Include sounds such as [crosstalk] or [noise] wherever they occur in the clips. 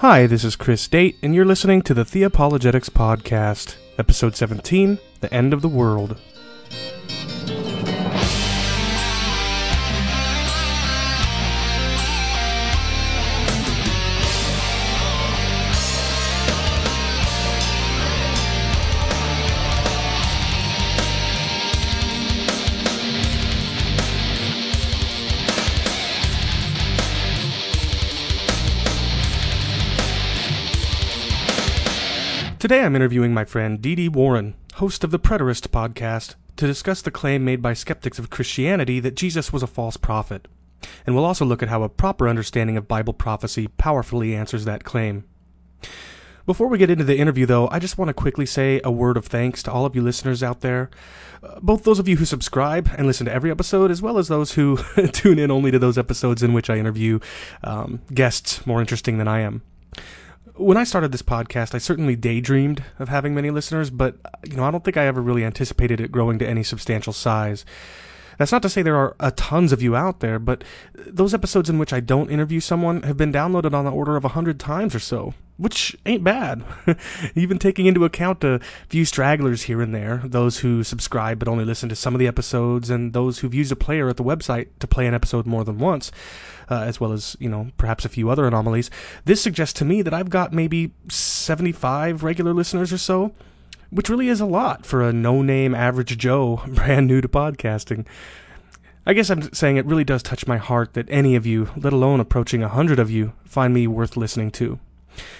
Hi, this is Chris Date, and you're listening to the Theopologetics Podcast, Episode 17 The End of the World. Today I'm interviewing my friend Dee Dee Warren, host of the Preterist podcast, to discuss the claim made by skeptics of Christianity that Jesus was a false prophet. And we'll also look at how a proper understanding of Bible prophecy powerfully answers that claim. Before we get into the interview, though, I just want to quickly say a word of thanks to all of you listeners out there. Uh, both those of you who subscribe and listen to every episode, as well as those who [laughs] tune in only to those episodes in which I interview um, guests more interesting than I am when I started this podcast, I certainly daydreamed of having many listeners, but you know, I don't think I ever really anticipated it growing to any substantial size. That's not to say there are a tons of you out there, but those episodes in which I don't interview someone have been downloaded on the order of a hundred times or so, which ain't bad. [laughs] Even taking into account a few stragglers here and there, those who subscribe but only listen to some of the episodes, and those who've used a player at the website to play an episode more than once, uh, as well as, you know, perhaps a few other anomalies. This suggests to me that I've got maybe 75 regular listeners or so which really is a lot for a no name average Joe [laughs] brand new to podcasting. I guess I'm saying it really does touch my heart that any of you, let alone approaching a hundred of you, find me worth listening to.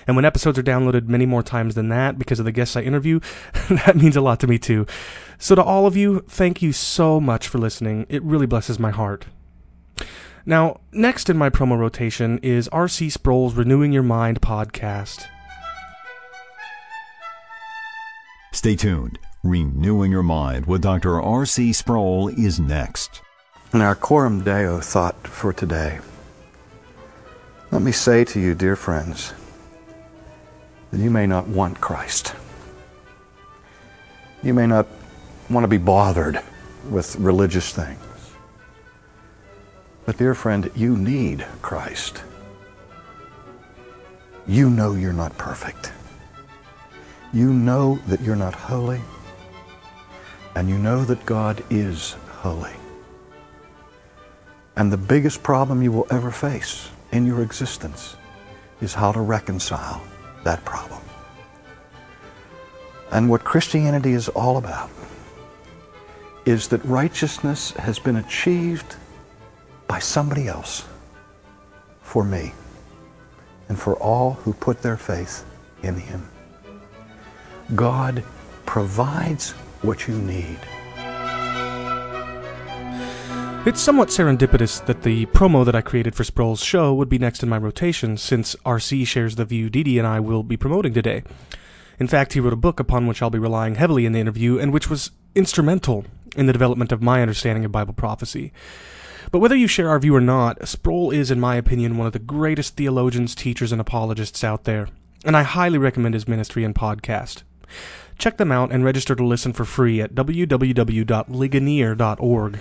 And when episodes are downloaded many more times than that because of the guests I interview, [laughs] that means a lot to me too. So to all of you, thank you so much for listening. It really blesses my heart. Now, next in my promo rotation is R.C. Sproul's Renewing Your Mind podcast. Stay tuned. Renewing Your Mind with Dr. R.C. Sproul is next. And our Coram Deo thought for today. Let me say to you, dear friends, that you may not want Christ. You may not want to be bothered with religious things. But, dear friend, you need Christ. You know you're not perfect. You know that you're not holy, and you know that God is holy. And the biggest problem you will ever face in your existence is how to reconcile that problem. And what Christianity is all about is that righteousness has been achieved by somebody else for me and for all who put their faith in Him. God provides what you need. It's somewhat serendipitous that the promo that I created for Sproul's show would be next in my rotation, since RC shares the view Dee and I will be promoting today. In fact, he wrote a book upon which I'll be relying heavily in the interview, and which was instrumental in the development of my understanding of Bible prophecy. But whether you share our view or not, Sproul is, in my opinion, one of the greatest theologians, teachers, and apologists out there, and I highly recommend his ministry and podcast. Check them out and register to listen for free at www.ligonier.org.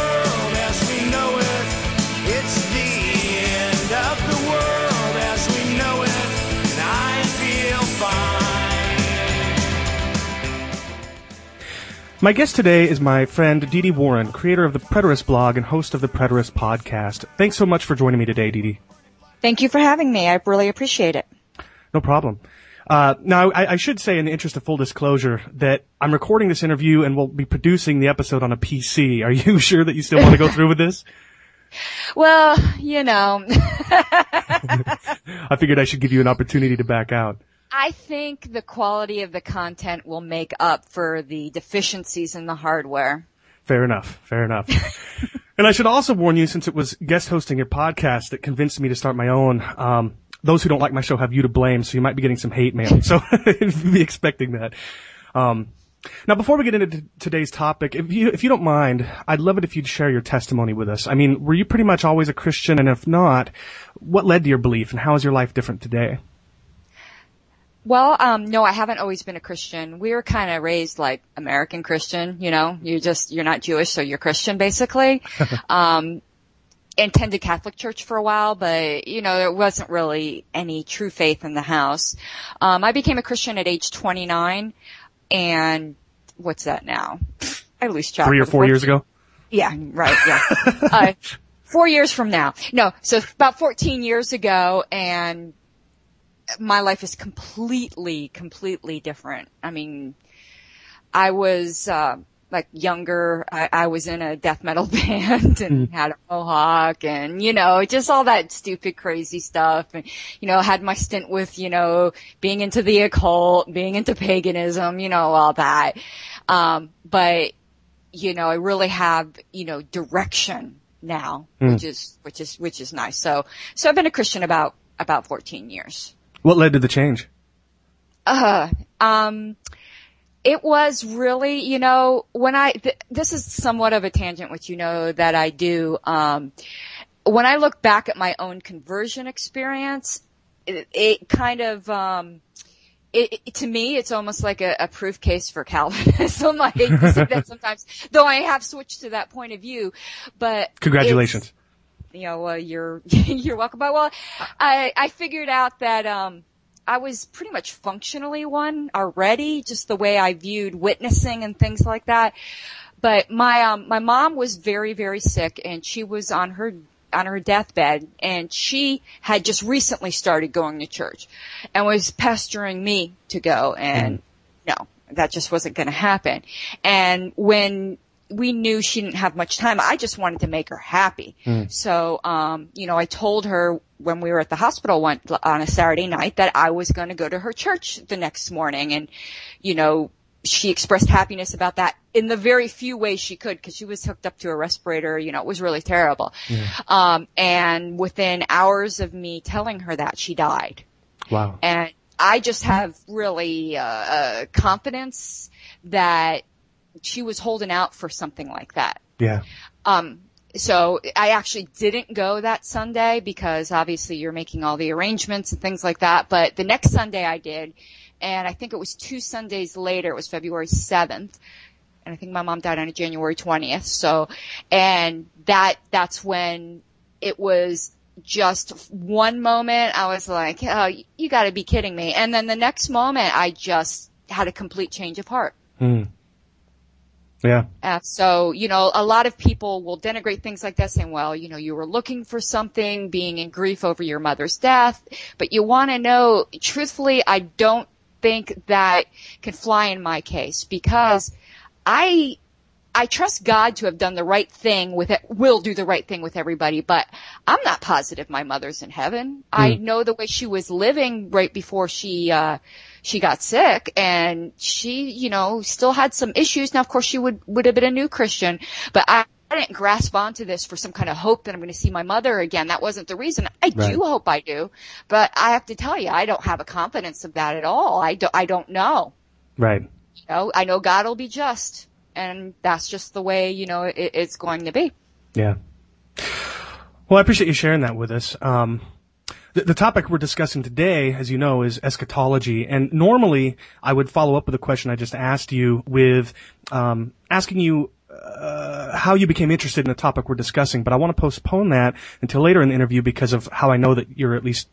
My guest today is my friend Dee Dee Warren, creator of the Preterist blog and host of the Preterist podcast. Thanks so much for joining me today, Dee Dee. Thank you for having me. I really appreciate it. No problem. Uh, now, I, I, should say, in the interest of full disclosure, that I'm recording this interview and will be producing the episode on a PC. Are you [laughs] sure that you still want to go through with this? [laughs] [laughs] Well, you know. I figured I should give you an opportunity to back out. I think the quality of the content will make up for the deficiencies in the hardware. Fair enough. Fair enough. [laughs] and I should also warn you, since it was guest hosting your podcast that convinced me to start my own, um, those who don't like my show have you to blame, so you might be getting some hate mail. So [laughs] be expecting that. Um, Now, before we get into t- today's topic, if you if you don't mind, I'd love it if you'd share your testimony with us. I mean, were you pretty much always a Christian, and if not, what led to your belief, and how is your life different today? Well, um, no, I haven't always been a Christian. We were kind of raised like American Christian, you know, you just, you're not Jewish, so you're Christian basically. [laughs] um, attended Catholic church for a while, but you know, there wasn't really any true faith in the house. Um, I became a Christian at age 29 and what's that now? I lose track. Three or four years ago? Yeah, right, yeah. [laughs] uh, four years from now. No, so about 14 years ago and my life is completely, completely different. I mean, I was, uh, like younger, I, I, was in a death metal [laughs] band and mm. had a mohawk and, you know, just all that stupid crazy stuff and, you know, had my stint with, you know, being into the occult, being into paganism, you know, all that. Um, but, you know, I really have, you know, direction now, mm. which is, which is, which is nice. So, so I've been a Christian about, about 14 years. What led to the change? Uh, um, it was really, you know, when I, th- this is somewhat of a tangent, which you know that I do. Um, when I look back at my own conversion experience, it, it kind of, um, it, it, to me, it's almost like a, a proof case for Calvinism. [laughs] I hate to say that [laughs] sometimes, though I have switched to that point of view. But congratulations. You know, uh, you're [laughs] you're welcome. But well, I I figured out that um I was pretty much functionally one already, just the way I viewed witnessing and things like that. But my um my mom was very very sick and she was on her on her deathbed and she had just recently started going to church and was pestering me to go and mm. no that just wasn't going to happen and when we knew she didn't have much time. I just wanted to make her happy. Mm. So, um, you know, I told her when we were at the hospital one, on a Saturday night that I was going to go to her church the next morning. And, you know, she expressed happiness about that in the very few ways she could because she was hooked up to a respirator. You know, it was really terrible. Yeah. Um, and within hours of me telling her that, she died. Wow. And I just have really, uh, uh confidence that she was holding out for something like that. Yeah. Um, so I actually didn't go that Sunday because obviously you're making all the arrangements and things like that. But the next Sunday I did, and I think it was two Sundays later. It was February 7th. And I think my mom died on January 20th. So, and that, that's when it was just one moment I was like, oh, you gotta be kidding me. And then the next moment I just had a complete change of heart. Mm. Yeah. Uh, so, you know, a lot of people will denigrate things like that saying, well, you know, you were looking for something, being in grief over your mother's death, but you want to know, truthfully, I don't think that can fly in my case because I, I trust God to have done the right thing with it, will do the right thing with everybody, but I'm not positive my mother's in heaven. Mm. I know the way she was living right before she, uh, she got sick and she, you know, still had some issues. Now, of course, she would, would have been a new Christian, but I, I didn't grasp onto this for some kind of hope that I'm going to see my mother again. That wasn't the reason. I right. do hope I do, but I have to tell you, I don't have a confidence of that at all. I don't, I don't know. Right. You know, I know God will be just and that's just the way, you know, it, it's going to be. Yeah. Well, I appreciate you sharing that with us. Um, the, the, topic we're discussing today, as you know, is eschatology. And normally I would follow up with a question I just asked you with um, asking you uh, how you became interested in the topic we're discussing, but I want to postpone that until later in the interview because of how I know that you're at least,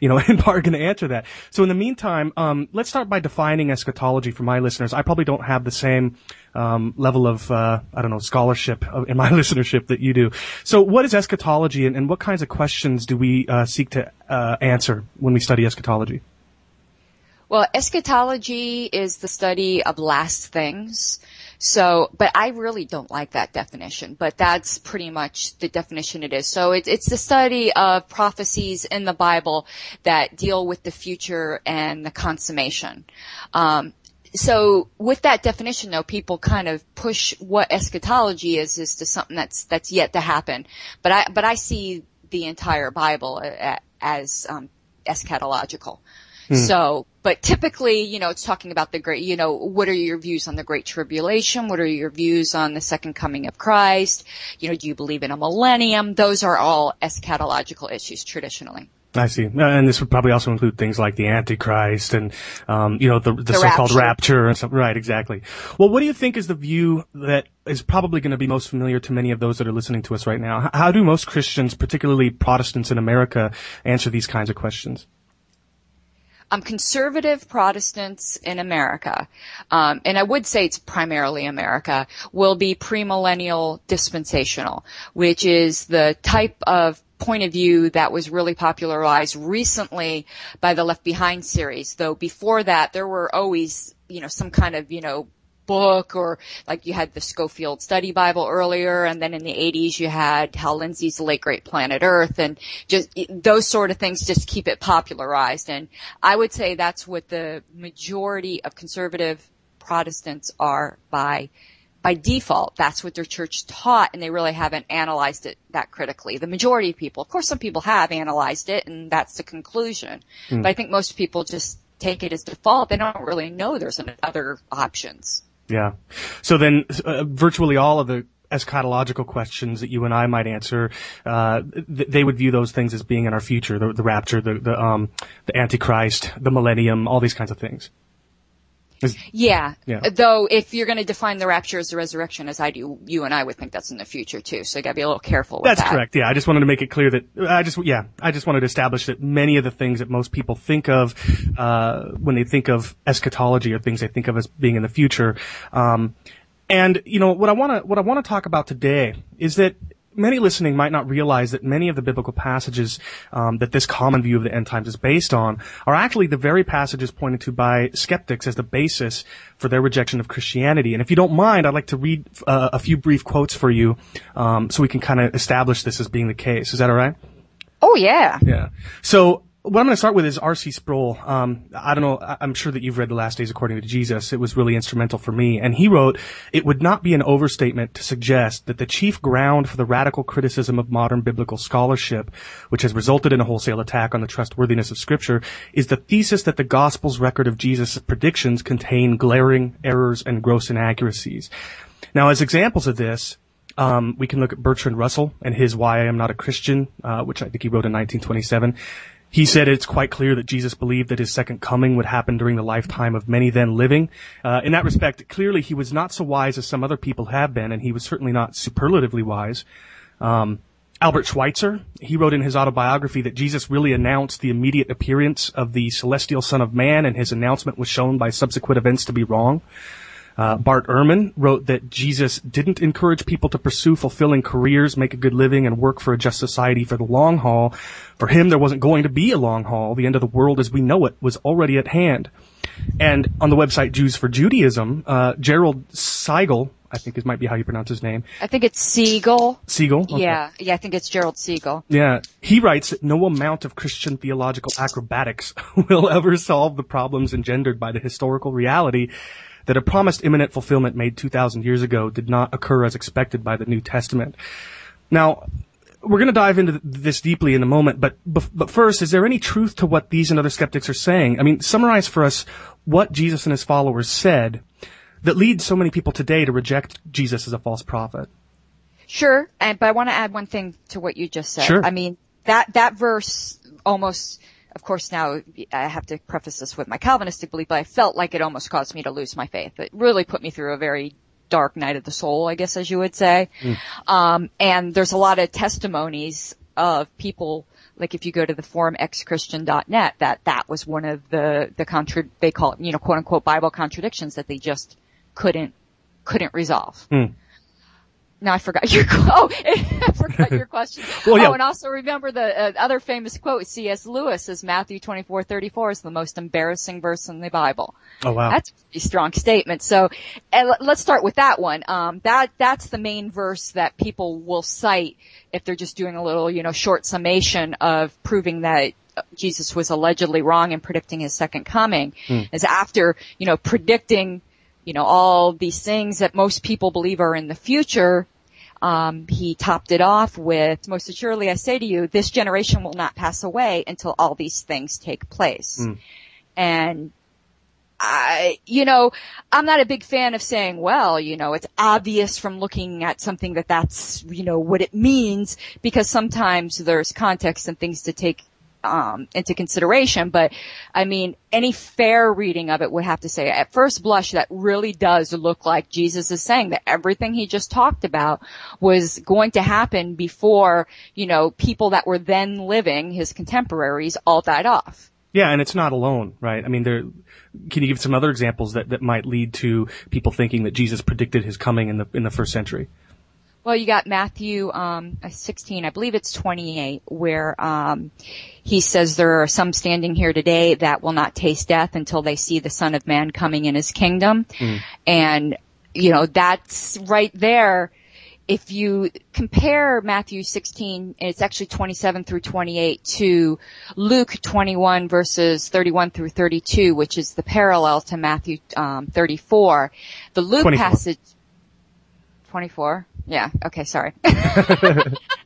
you know, [laughs] in part going to answer that. So in the meantime, um, let's start by defining eschatology for my listeners. I probably don't have the same um, level of, uh, I don't know, scholarship in my [laughs] listenership that you do. So what is eschatology and, and what kinds of questions do we uh, seek to uh, answer when we study eschatology? Well, eschatology is the study of last things. So, but I really don't like that definition, but that's pretty much the definition it is. So it, it's the study of prophecies in the Bible that deal with the future and the consummation. Um, so with that definition though, people kind of push what eschatology is, is to something that's, that's yet to happen. But I, but I see the entire Bible as, um, eschatological. Hmm. So but typically, you know, it's talking about the great, you know, what are your views on the great tribulation? What are your views on the second coming of Christ? You know, do you believe in a millennium? Those are all eschatological issues traditionally. I see. And this would probably also include things like the Antichrist and, um, you know, the, the, The so-called rapture. rapture and stuff. Right, exactly. Well, what do you think is the view that is probably going to be most familiar to many of those that are listening to us right now? How do most Christians, particularly Protestants in America, answer these kinds of questions? Um, conservative Protestants in America, um, and I would say it's primarily America, will be premillennial dispensational, which is the type of point of view that was really popularized recently by the Left Behind series. Though before that, there were always, you know, some kind of, you know, book or like you had the Scofield Study Bible earlier and then in the 80s you had Hal Lindsey's The Late Great Planet Earth and just those sort of things just keep it popularized and I would say that's what the majority of conservative Protestants are by by default, that's what their church taught, and they really haven't analyzed it that critically. The majority of people, of course, some people have analyzed it, and that's the conclusion. Hmm. But I think most people just take it as default. They don't really know there's other options. Yeah. So then, uh, virtually all of the eschatological questions that you and I might answer, uh, th- they would view those things as being in our future, the, the rapture, the, the, um, the Antichrist, the millennium, all these kinds of things. Yeah. Yeah. Though if you're going to define the rapture as the resurrection as I do, you and I would think that's in the future too. So you got to be a little careful with That's that. correct. Yeah, I just wanted to make it clear that I just yeah, I just wanted to establish that many of the things that most people think of uh, when they think of eschatology are things they think of as being in the future. Um, and you know what I want to what I want to talk about today is that many listening might not realize that many of the biblical passages um, that this common view of the end times is based on are actually the very passages pointed to by skeptics as the basis for their rejection of Christianity. And if you don't mind, I'd like to read uh, a few brief quotes for you um, so we can kind of establish this as being the case. Is that all right? Oh yeah. Yeah. So what I'm going to start with is R.C. Sproul. Um, I don't know. I'm sure that you've read The Last Days According to Jesus. It was really instrumental for me. And he wrote, "It would not be an overstatement to suggest that the chief ground for the radical criticism of modern biblical scholarship, which has resulted in a wholesale attack on the trustworthiness of Scripture, is the thesis that the Gospel's record of Jesus' predictions contain glaring errors and gross inaccuracies." Now, as examples of this, um, we can look at Bertrand Russell and his Why I Am Not a Christian, uh, which I think he wrote in 1927. He said it's quite clear that Jesus believed that his second coming would happen during the lifetime of many then living. Uh, in that respect, clearly he was not so wise as some other people have been, and he was certainly not superlatively wise. Um, Albert Schweitzer, he wrote in his autobiography that Jesus really announced the immediate appearance of the celestial Son of Man, and his announcement was shown by subsequent events to be wrong. Uh, Bart Ehrman wrote that Jesus didn't encourage people to pursue fulfilling careers, make a good living, and work for a just society for the long haul. For him, there wasn't going to be a long haul. The end of the world as we know it was already at hand. And on the website Jews for Judaism, uh, Gerald Siegel, I think is might be how you pronounce his name, I think it's Siegel. Siegel. Okay. Yeah. Yeah. I think it's Gerald Siegel. Yeah, he writes that no amount of Christian theological acrobatics [laughs] will ever solve the problems engendered by the historical reality that a promised imminent fulfillment made 2,000 years ago did not occur as expected by the New Testament. Now, we're going to dive into this deeply in a moment, but, but first, is there any truth to what these and other skeptics are saying? I mean, summarize for us what Jesus and his followers said that leads so many people today to reject Jesus as a false prophet. Sure, and but I want to add one thing to what you just said. Sure. I mean that that verse almost, of course, now I have to preface this with my Calvinistic belief, but I felt like it almost caused me to lose my faith. It really put me through a very dark night of the soul, I guess, as you would say. Um, and there's a lot of testimonies of people. Like if you go to the forumxchristian.net, that that was one of the the contra- they call it, you know, quote unquote Bible contradictions that they just couldn't couldn't resolve. Now I forgot your [laughs] oh, I forgot your question. [laughs] Well, yeah. Oh, and also remember the uh, other famous quote. C.S. Lewis says Matthew twenty four thirty four is the most embarrassing verse in the Bible. Oh wow. That's a pretty strong statement. So and let- let's start with that one. Um, that that's the main verse that people will cite if they're just doing a little, you know, short summation of proving that uh, Jesus was allegedly wrong in predicting his second coming. Is after you know predicting, you know, all these things that most people believe are in the future. Um, he topped it off with, most assuredly I say to you, this generation will not pass away until all these things take place. And I, you know, I'm not a big fan of saying, well, you know, it's obvious from looking at something that that's, you know, what it means because sometimes there's context and things to take um, into consideration. But I mean, any fair reading of it would have to say, at first blush, that really does look like Jesus is saying that everything he just talked about was going to happen before, you know, people that were then living, his contemporaries, all died off. Yeah, and it's not alone, right? I mean, there. Can you give some other examples that, that might lead to people thinking that Jesus predicted his coming in the in the first century? Well, you got Matthew um, 16, I believe it's 28, where um, he says there are some standing here today that will not taste death until they see the Son of Man coming in His kingdom, mm. and you know that's right there if you compare Matthew 16, it's actually 27 through 28 to Luke 21 verses 31 through 32, which is the parallel to Matthew um, 34. The Luke 24. passage, 24? Yeah, okay, sorry. [laughs] [laughs]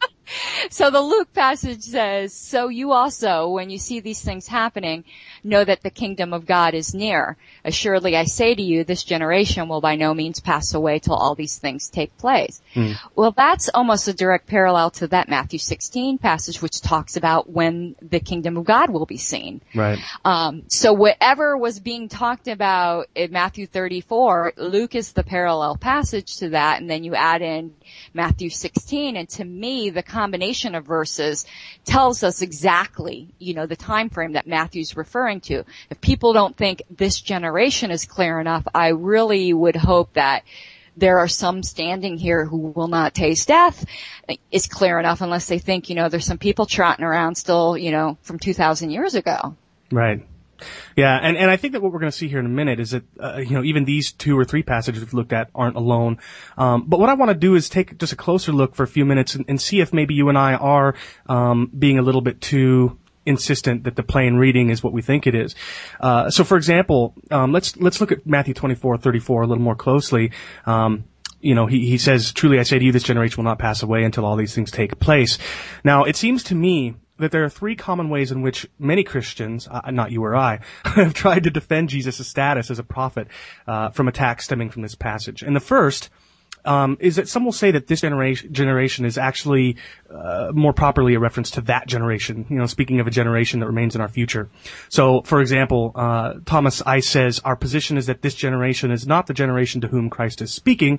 so the Luke passage says, so you also, when you see these things happening, know that the kingdom of God is near. Assuredly I say to you, this generation will by no means pass away till all these things take place. Mm. Well, that's almost a direct parallel to that Matthew 16 passage, which talks about when the kingdom of God will be seen. Right. Um, so whatever was being talked about in Matthew 34, Luke is the parallel passage to that, and then you add in Matthew 16, and to me, the combination of verses tells us exactly, you know, the time frame that Matthew's referring to. If people don't think this generation is clear enough, I really would hope that there are some standing here who will not taste death is clear enough unless they think, you know, there's some people trotting around still, you know, from 2000 years ago. Right. Yeah, and, and I think that what we're going to see here in a minute is that, uh, you know, even these two or three passages we've looked at aren't alone. Um, but what I want to do is take just a closer look for a few minutes and, and see if maybe you and I are um, being a little bit too insistent that the plain reading is what we think it is. Uh, so, for example, um, let's let's look at Matthew twenty four thirty four a little more closely. Um, you know, he, he says, truly I say to you, this generation will not pass away until all these things take place. Now, it seems to me that there are three common ways in which many Christians, uh, not you or I, [laughs] have tried to defend Jesus' status as a prophet uh, from attacks stemming from this passage. And the first um, is that some will say that this generation generation is actually uh, more properly a reference to that generation. You know, speaking of a generation that remains in our future. So, for example, uh, Thomas Ice says our position is that this generation is not the generation to whom Christ is speaking,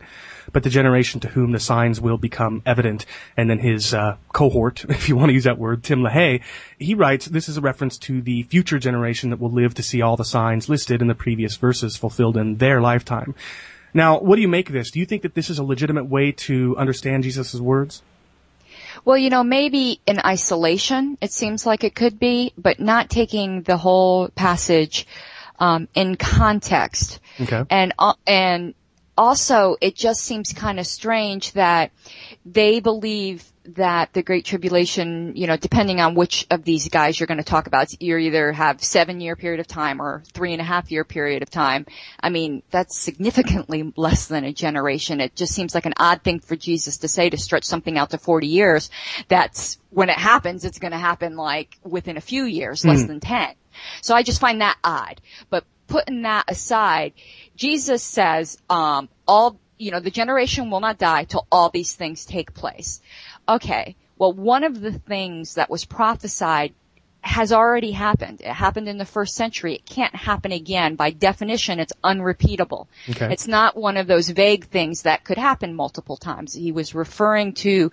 but the generation to whom the signs will become evident. And then his uh, cohort, [laughs] if you want to use that word, Tim LaHaye, he writes this is a reference to the future generation that will live to see all the signs listed in the previous verses fulfilled in their lifetime. Now, what do you make of this? Do you think that this is a legitimate way to understand Jesus' words? Well, you know, maybe in isolation, it seems like it could be, but not taking the whole passage um, in context. Okay. And uh, and also, it just seems kind of strange that they believe that the Great Tribulation, you know, depending on which of these guys you're going to talk about, you either have seven year period of time or three and a half year period of time. I mean, that's significantly [laughs] less than a generation. It just seems like an odd thing for Jesus to say to stretch something out to 40 years. That's when it happens, it's going to happen like within a few years, less mm. than 10. So I just find that odd. But putting that aside, Jesus says, um, all, you know, the generation will not die till all these things take place. Okay, well, one of the things that was prophesied has already happened. It happened in the first century. It can't happen again. By definition, it's unrepeatable. Okay. It's not one of those vague things that could happen multiple times. He was referring to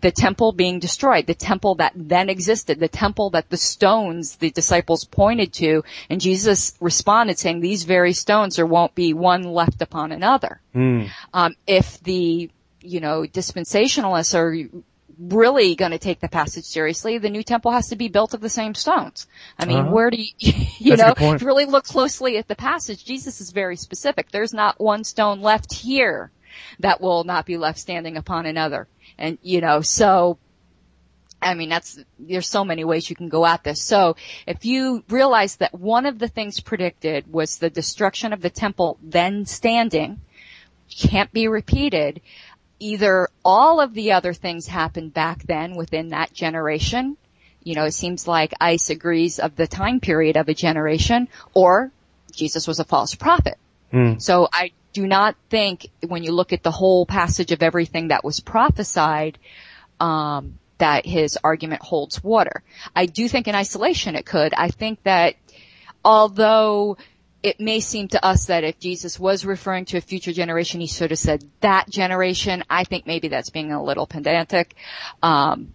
the temple being destroyed, the temple that then existed, the temple that the stones the disciples pointed to, and Jesus responded saying, these very stones there won't be one left upon another. Mm. Um, if the, you know, dispensationalists are really going to take the passage seriously, the new temple has to be built of the same stones. I mean, uh-huh. where do you, [laughs] you That's know, if you really look closely at the passage, Jesus is very specific. There's not one stone left here that will not be left standing upon another. And, you know, so, I mean, that's, there's so many ways you can go at this. So if you realize that one of the things predicted was the destruction of the temple then standing, can't be repeated, either all of the other things happened back then within that generation, You know, it seems like Ice agrees of the time period of a generation or Jesus was a false prophet. Mm. So I do not think when you look at the whole passage of everything that was prophesied, um, that his argument holds water. I do think in isolation it could. I think that although it may seem to us that if Jesus was referring to a future generation, he should have said that generation. I think maybe that's being a little pedantic. Um,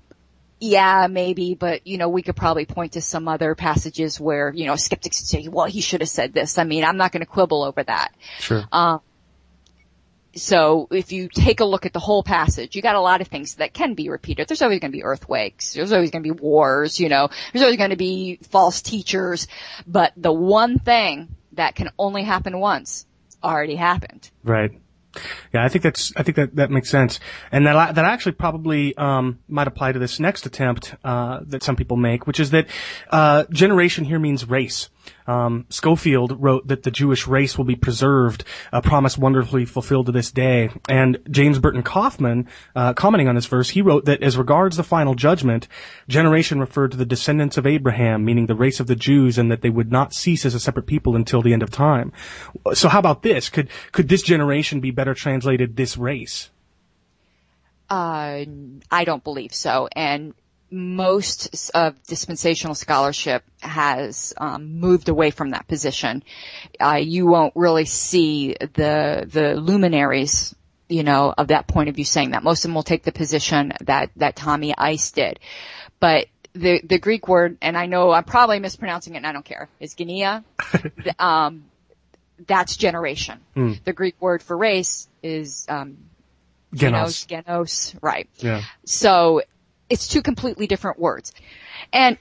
yeah, maybe, but you know, we could probably point to some other passages where, you know, skeptics would say, well, he should have said this. I mean, I'm not going to quibble over that. Sure. Um, so if you take a look at the whole passage, you got a lot of things that can be repeated. There's always going to be earthquakes. There's always going to be wars, you know, there's always going to be false teachers. But the one thing that can only happen once already happened. Right. Yeah, I think that's I think that that makes sense, and that that actually probably um, might apply to this next attempt uh, that some people make, which is that uh, generation here means race. Um, Scofield wrote that the Jewish race will be preserved, a promise wonderfully fulfilled to this day. And James Burton Coffman, uh, commenting on this verse, he wrote that as regards the final judgment, generation referred to the descendants of Abraham, meaning the race of the Jews, and that they would not cease as a separate people until the end of time. So how about this? Could could this generation be better translated this race? Uh, I don't believe so. And most of dispensational scholarship has um, moved away from that position. Uh, you won't really see the the luminaries, you know, of that point of view saying that. Most of them will take the position that that Tommy Ice did, but. The, the Greek word, and I know I'm probably mispronouncing it and I don't care, is Genea. [laughs] um, that's generation. Mm. The Greek word for race is, um, Genos. genos, genos, right. Yeah. So it's two completely different words. And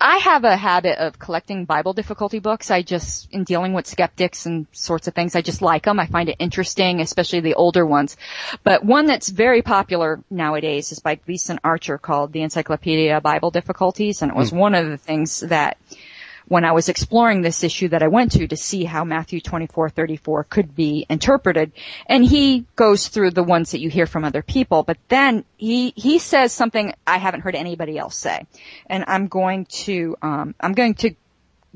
I have a habit of collecting Bible difficulty books. I just, in dealing with skeptics and sorts of things, I just like them. I find it interesting, especially the older ones. But one that's very popular nowadays is by Gleason Archer called the Encyclopedia Bible Difficulties. And it was hmm. one of the things that when I was exploring this issue that I went to to see how Matthew 24:34 could be interpreted. And he goes through the ones that you hear from other people, but then he he says something I haven't heard anybody else say. And I'm going to um, I'm going to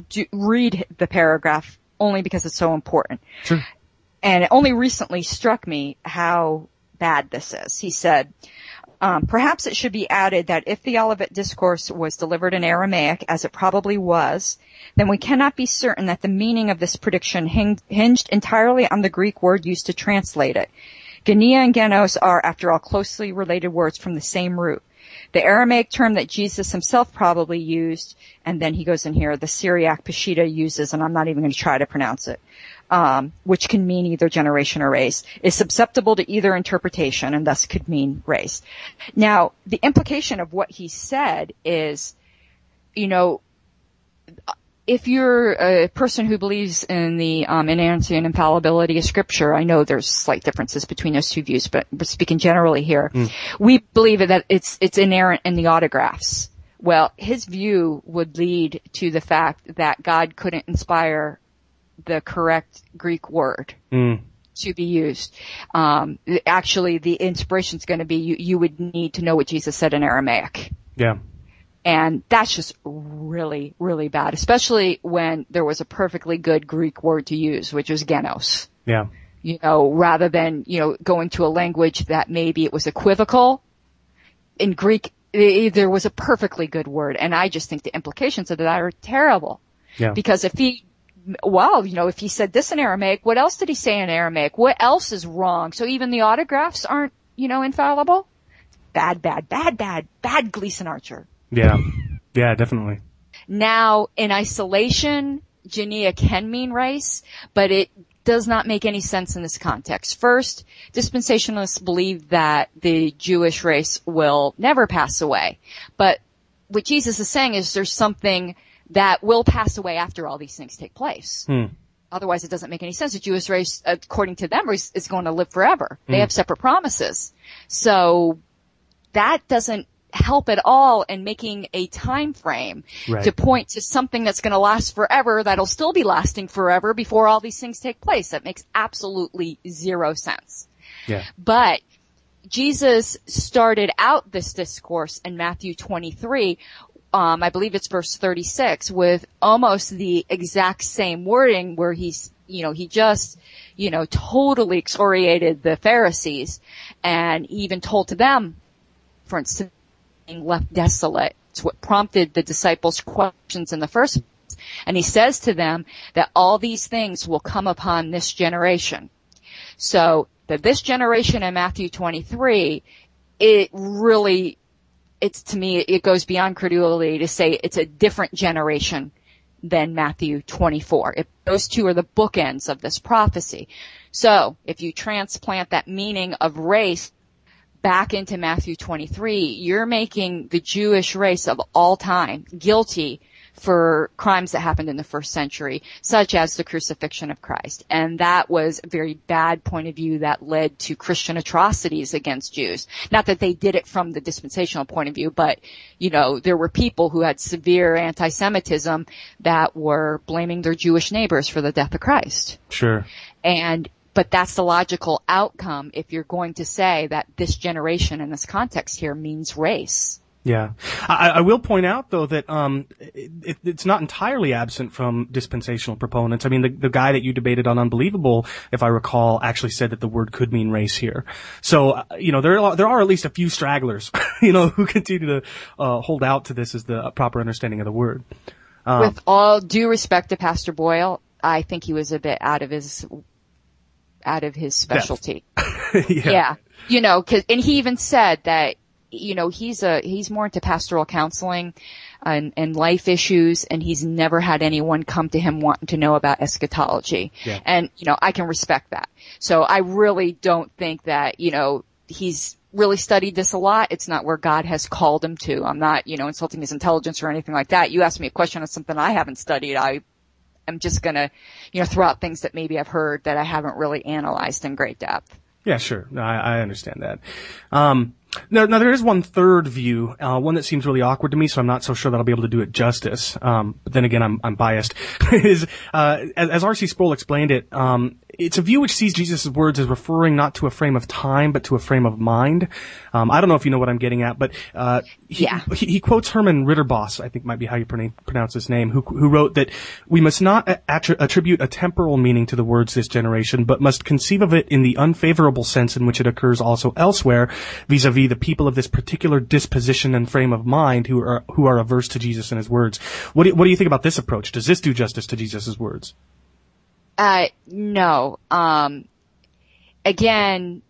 do, read the paragraph only because it's so important. Sure. And it only recently struck me how bad this is. He said, Um, perhaps it should be added that if the Olivet Discourse was delivered in Aramaic, as it probably was, then we cannot be certain that the meaning of this prediction hing- hinged entirely on the Greek word used to translate it. Genea and Genos are, after all, closely related words from the same root. The Aramaic term that Jesus himself probably used, and then he goes in here, the Syriac Peshitta uses, and I'm not even going to try to pronounce it, um, which can mean either generation or race, is susceptible to either interpretation and thus could mean race. Now, the implication of what he said is, you know, if you're a person who believes in the um, inerrancy and infallibility of Scripture, I know there's slight differences between those two views, but, but speaking generally here, we believe that it's it's inerrant in the autographs. Well, his view would lead to the fact that God couldn't inspire the correct Greek word Mm. to be used. Um, actually, the inspiration is going to be you, you would need to know what Jesus said in Aramaic. Yeah. And that's just really, really bad, especially when there was a perfectly good Greek word to use, which was genos. Yeah. You know, rather than, you know, going to a language that maybe it was equivocal. In Greek, there was a perfectly good word, and I just think the implications of that are terrible. Yeah. Because if he, well, you know, if he said this in Aramaic, what else did he say in Aramaic? What else is wrong? So even the autographs aren't, you know, infallible? Bad, bad, bad, bad, bad Gleason Archer. Yeah. Yeah, definitely. Now, in isolation, Genea can mean race, but it does not make any sense in this context. First, dispensationalists believe that the Jewish race will never pass away. But what Jesus is saying is there's something that will pass away after all these things take place. Hmm. Otherwise, it doesn't make any sense. The Jewish race, according to them, is, is going to live forever. They have separate promises. So that doesn't help at all in making a time frame Right. to point to something that's going to last forever that'll still be lasting forever before all these things take place. That makes absolutely zero sense. Yeah. But Jesus started out this discourse in Matthew 23 um, I believe it's verse 36 with almost the exact same wording where he's, you know, he just, you know, totally excoriated the Pharisees and even told to them, for instance, being left desolate. It's what prompted the disciples' questions in the first place. And he says to them that all these things will come upon this generation. So that this generation in Matthew 23, it really it's to me, it goes beyond credulity to say it's a different generation than Matthew 24. If those two are the bookends of this prophecy. So if you transplant that meaning of race back into Matthew 23, you're making the Jewish race of all time guilty for crimes that happened in the first century, such as the crucifixion of Christ. And that was a very bad point of view that led to Christian atrocities against Jews. Not that they did it from the dispensational point of view, but, you know, there were people who had severe anti-Semitism that were blaming their Jewish neighbors for the death of Christ. Sure. And but that's the logical outcome if you're going to say that this generation in this context here means race. Yeah, I, I, will point out though that um, it, it's not entirely absent from dispensational proponents. I mean, the, the guy that you debated on Unbelievable, if I recall, actually said that the word could mean race here. So uh, you know, there are, there are at least a few stragglers, [laughs] you know, who continue to uh, hold out to this as the proper understanding of the word. Um, With all due respect to Pastor Boyle, I think he was a bit out of his out of his specialty. [laughs] yeah. yeah. You know, cause, and he even said that you know, he's a, he's more into pastoral counseling and, and life issues and he's never had anyone come to him wanting to know about eschatology. Yeah. And, you know, I can respect that. So I really don't think that, you know, he's really studied this a lot. It's not where God has called him to. I'm not, you know, insulting his intelligence or anything like that. You asked me a question on something I haven't studied. I am just gonna, you know, throw out things that maybe I've heard that I haven't really analyzed in great depth. Yeah, sure. No, I, I understand that. Um, now, now there is one third view, uh, one that seems really awkward to me, so I'm not so sure that I'll be able to do it justice. Um, but then again, I'm, I'm biased. [laughs] is, uh, as, as R.C. Sproul explained it, um, it's a view which sees Jesus' words as referring not to a frame of time, but to a frame of mind. Um, I don't know if you know what I'm getting at, but uh, he, yeah. he, he, quotes Herman Ridderbos, I think might be how you pronounce his name, who, who wrote that we must not attribute a temporal meaning to the words this generation, but must conceive of it in the unfavorable sense in which it occurs also elsewhere, vis-a-vis the people of this particular disposition and frame of mind who are who are averse to Jesus and his words. What do what do you think about this approach? Does this do justice to Jesus' words? Uh, no. Um, again,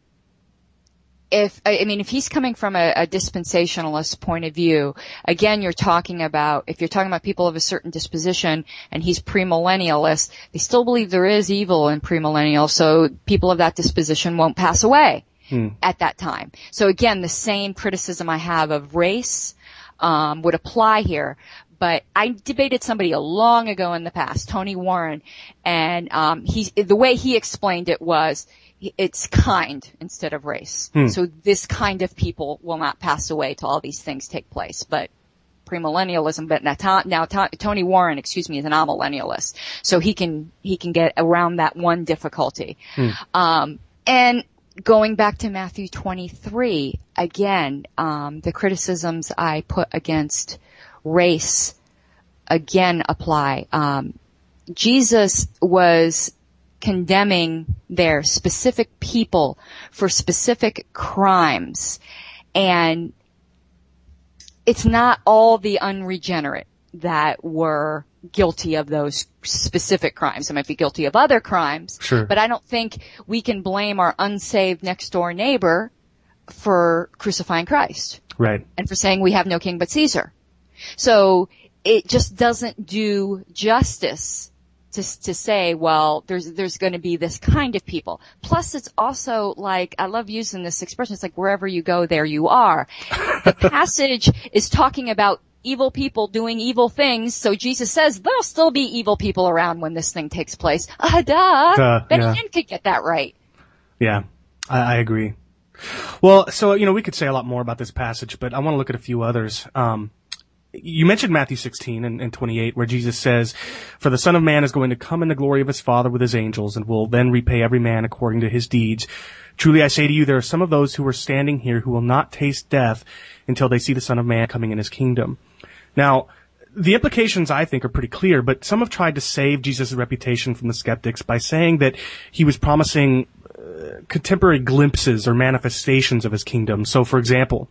if I mean if he's coming from a, a, dispensationalist point of view, again you're talking about if you're talking about people of a certain disposition and he's premillennialist, they still believe there is evil in premillennial, so people of that disposition won't pass away hmm. at that time. So again, the same criticism I have of race um, would apply here but I debated somebody a long ago in the past, Tony Warren, and um, he the way he explained it was it's kind instead of race. Hmm. So this kind of people will not pass away till all these things take place, but premillennialism, but now, now Tony Warren, excuse me, is an amillennialist. So he can, he can get around that one difficulty. Hmm. Um, and going back to Matthew 23, again, um, the criticisms I put against race again apply. Um, Jesus was condemning their specific people for specific crimes and it's not all the unregenerate that were guilty of those specific crimes. They might be guilty of other crimes. Sure. But I don't think we can blame our unsaved next door neighbor for crucifying Christ. Right. And for saying we have no king but Caesar. So it just doesn't do justice to, to say, well, there's, there's going to be this kind of people. Plus it's also like, I love using this expression, it's like wherever you go, there you are. The [laughs] passage is talking about evil people doing evil things, so Jesus says there'll still be evil people around when this thing takes place. Ah, duh. duh Benny yeah. Hinn could get that right. Yeah, I, I agree. Well, so, you know, we could say a lot more about this passage, but I want to look at a few others. Um, you mentioned Matthew 16 and, and, 28 where Jesus says, for the son of man is going to come in the glory of his father with his angels and will then repay every man according to his deeds. Truly I say to you, there are some of those who are standing here who will not taste death until they see the son of man coming in his kingdom. Now, the implications I think are pretty clear, but some have tried to save Jesus' reputation from the skeptics by saying that he was promising uh, contemporary glimpses or manifestations of his kingdom. So, for example,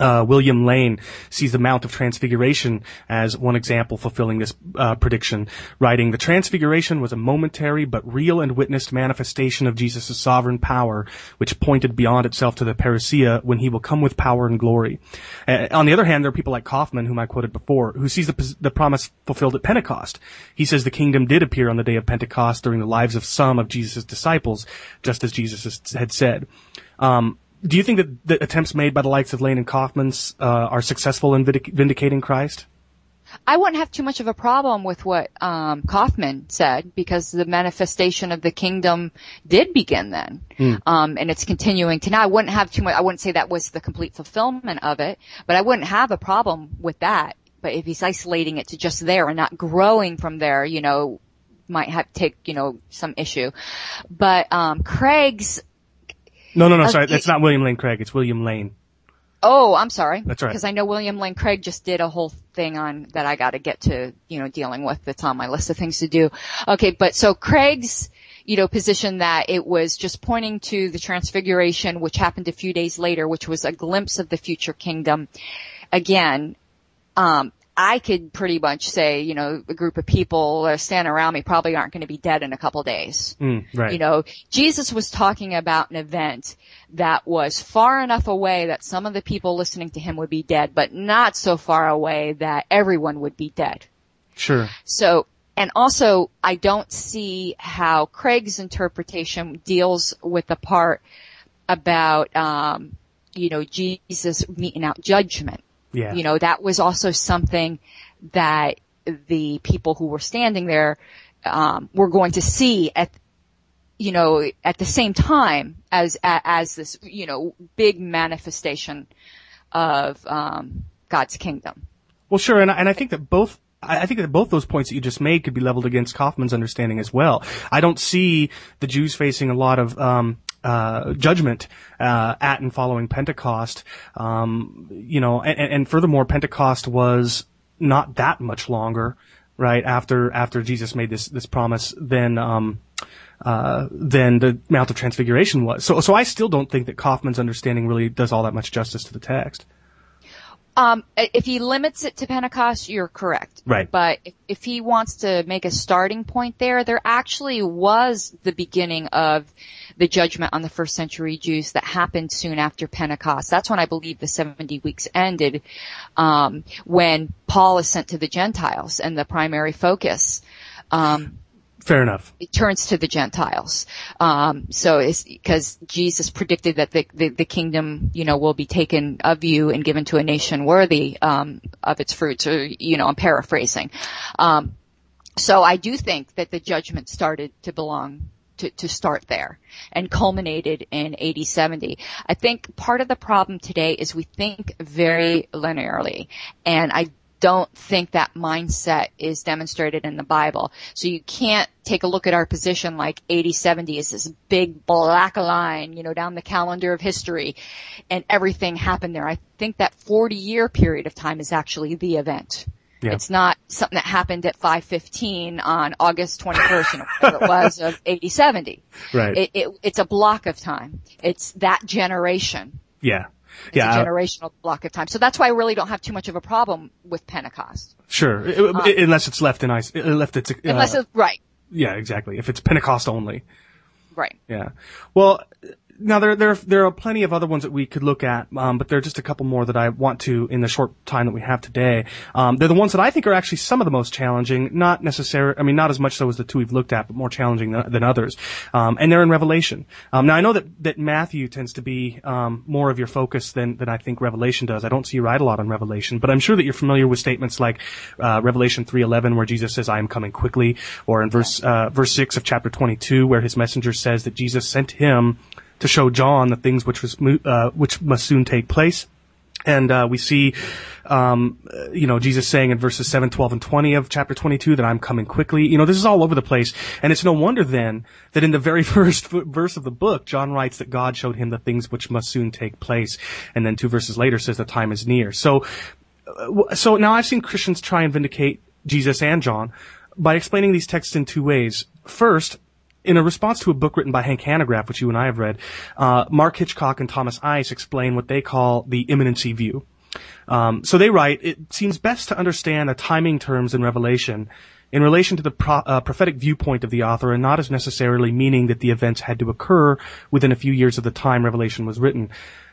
uh, William Lane sees the Mount of Transfiguration as one example fulfilling this uh, prediction, writing, The Transfiguration was a momentary but real and witnessed manifestation of Jesus' sovereign power, which pointed beyond itself to the parousia when he will come with power and glory. Uh, on the other hand, there are people like Coffman, whom I quoted before, who sees the, the promise fulfilled at Pentecost. He says the kingdom did appear on the day of Pentecost during the lives of some of Jesus' disciples, just as Jesus had said. Um, do you think that the attempts made by the likes of Lane and Coffman's uh, are successful in vindic- vindicating Christ? I wouldn't have too much of a problem with what um, Coffman said because the manifestation of the kingdom did begin then, mm. um, and it's continuing to now. I wouldn't have too much. I wouldn't say that was the complete fulfillment of it, but I wouldn't have a problem with that. But if he's isolating it to just there and not growing from there, you know, might have take you know some issue. But um, Craig's no, no, no. Uh, sorry, that's not William Lane Craig. It's William Lane. Oh, I'm sorry. That's right. Because I know William Lane Craig just did a whole thing on that I got to get to, you know, dealing with. That's on my list of things to do. Okay, but so Craig's, you know, position that it was just pointing to the transfiguration, which happened a few days later, which was a glimpse of the future kingdom. Again, um, I could pretty much say, you know, a group of people standing around me probably aren't going to be dead in a couple days. Mm, right. You know, Jesus was talking about an event that was far enough away that some of the people listening to him would be dead, but not so far away that everyone would be dead. Sure. So, and also, I don't see how Craig's interpretation deals with the part about, um, you know, Jesus meting out judgment. Yeah. You know, that was also something that the people who were standing there um, were going to see at you know at the same time as as this you know big manifestation of um, God's kingdom. Well, sure, and I, and I think that both I think that both those points that you just made could be leveled against Coffman's understanding as well. I don't see the Jews facing a lot of um, uh, judgment uh, at and following Pentecost. Um, you know, and, and furthermore, Pentecost was not that much longer, right after after Jesus made this this promise than um, uh, than the Mount of Transfiguration was. So so I still don't think that Coffman's understanding really does all that much justice to the text. Um, if he limits it to Pentecost, you're correct. Right. But if, if, he wants to make a starting point there, there actually was the beginning of the judgment on the first century Jews that happened soon after Pentecost. That's when I believe the 70 weeks ended, um, when Paul is sent to the Gentiles and the primary focus. Um, Fair enough. It turns to the Gentiles. Um, so it's because Jesus predicted that the, the, the, kingdom, you know, will be taken of you and given to a nation worthy, um, of its fruits or, you know, I'm paraphrasing. Um, so I do think that the judgment started to belong to, to start there and culminated in AD 70. I think part of the problem today is we think very linearly and I don't think that mindset is demonstrated in the Bible. So you can't take a look at our position like AD 70 is this big black line, you know, down the calendar of history and everything happened there. I think that 40 year period of time is actually the event. Yeah. It's not something that happened at 5:15 on August 21st, you know, whatever it was of [laughs] AD 70. Right. It, it, it's a block of time. It's that generation. Yeah. It's yeah, a generational block of time. So that's why I really don't have too much of a problem with Pentecost. Sure, um, unless it's left in ice, left it's uh, unless it's right. Yeah, exactly. If it's Pentecost only. Right. Yeah. Well, now there there there are plenty of other ones that we could look at, um, but there are just a couple more that I want to in the short time that we have today. Um, they're the ones that I think are actually some of the most challenging, not necessarily, I mean, not as much so as the two we've looked at, but more challenging than, than others. Um, and they're in Revelation. Um, now I know that that Matthew tends to be um, more of your focus than than I think Revelation does. I don't see you write a lot on Revelation, but I'm sure that you're familiar with statements like uh, Revelation 3:11, where Jesus says, "I am coming quickly," or in verse uh, verse six of chapter 22, where his messenger says that Jesus sent him to show John the things which was uh, which must soon take place. And uh, we see, um, you know, Jesus saying in verses 7, 12, and 20 of chapter 22 that I'm coming quickly. You know, this is all over the place. And it's no wonder then that in the very [laughs] first verse of the book, John writes that God showed him the things which must soon take place. And then two verses later says the time is near. So uh, so now I've seen Christians try and vindicate Jesus and John by explaining these texts in two ways. First, in a response to a book written by Hank Hanegraaff, which you and I have read, uh, Mark Hitchcock and Thomas Ice explain what they call the imminency view. Um, so they write, it seems best to understand the timing terms in Revelation in relation to the pro- uh, prophetic viewpoint of the author and not as necessarily meaning that the events had to occur within a few years of the time Revelation was written.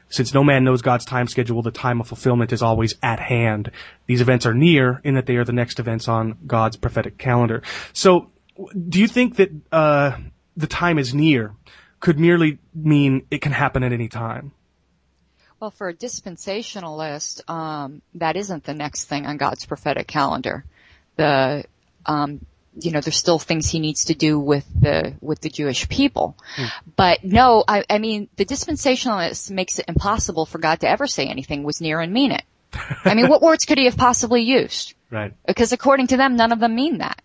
Since no man knows God's time schedule, the time of fulfillment is always at hand. These events are near in that they are the next events on God's prophetic calendar. So, do you think that uh, the time is near could merely mean it can happen at any time? Well, for a dispensationalist, um, that isn't the next thing on God's prophetic calendar. The um, you know, there's still things he needs to do with the with the Jewish people. Mm. But no, I, I mean, the dispensationalist makes it impossible for God to ever say anything was near and mean it. [laughs] I mean, what words could he have possibly used? Right. Because according to them, none of them mean that.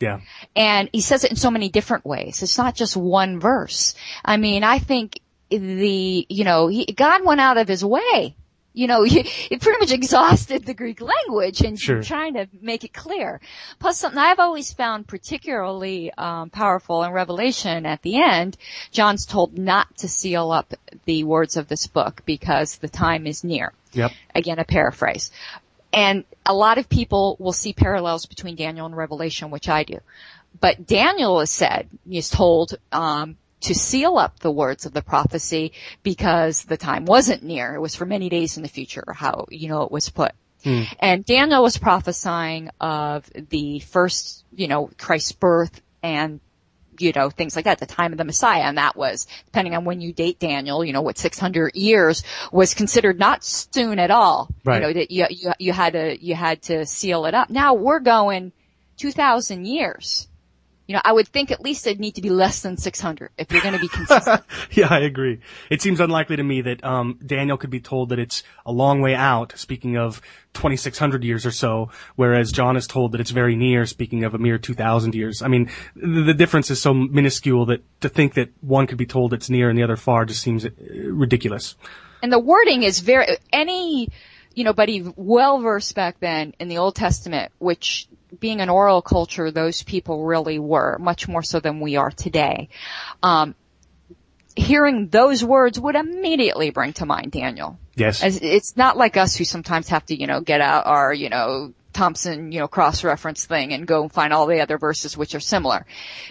Yeah. And he says it in so many different ways. It's not just one verse. I mean, I think the, you know, he, God went out of his way you know, [laughs] it pretty much exhausted the Greek language and sure. trying to make it clear. Plus something I've always found particularly um, powerful in Revelation at the end, John's told not to seal up the words of this book because the time is near. Yep. Again, a paraphrase. And a lot of people will see parallels between Daniel and Revelation, which I do. But Daniel is said, is told, um, to seal up the words of the prophecy because the time wasn't near. It was for many days in the future, how, you know, it was put. Hmm. And Daniel was prophesying of the first, you know, Christ's birth and you know, things like that, the time of the Messiah. And that was, depending on when you date Daniel, you know, what 600 years was considered not soon at all. Right. You know, that you, you, you had to, you had to seal it up. Now we're going 2000 years you know, I would think at least it'd need to be less than 600 if you're going to be consistent. [laughs] yeah, I agree. It seems unlikely to me that um, Daniel could be told that it's a long way out, speaking of 2600 years or so, whereas John is told that it's very near, speaking of a mere 2000 years. I mean, the, the difference is so minuscule that to think that one could be told it's near and the other far just seems uh, ridiculous. And the wording is very, any, you know, buddy well versed back then in the Old Testament, which being an oral culture, those people really were, much more so than we are today. Um, hearing those words would immediately bring to mind Daniel. Yes. As, it's not like us who sometimes have to, you know, get out our, you know, Thompson, you know, cross-reference thing and go and find all the other verses which are similar.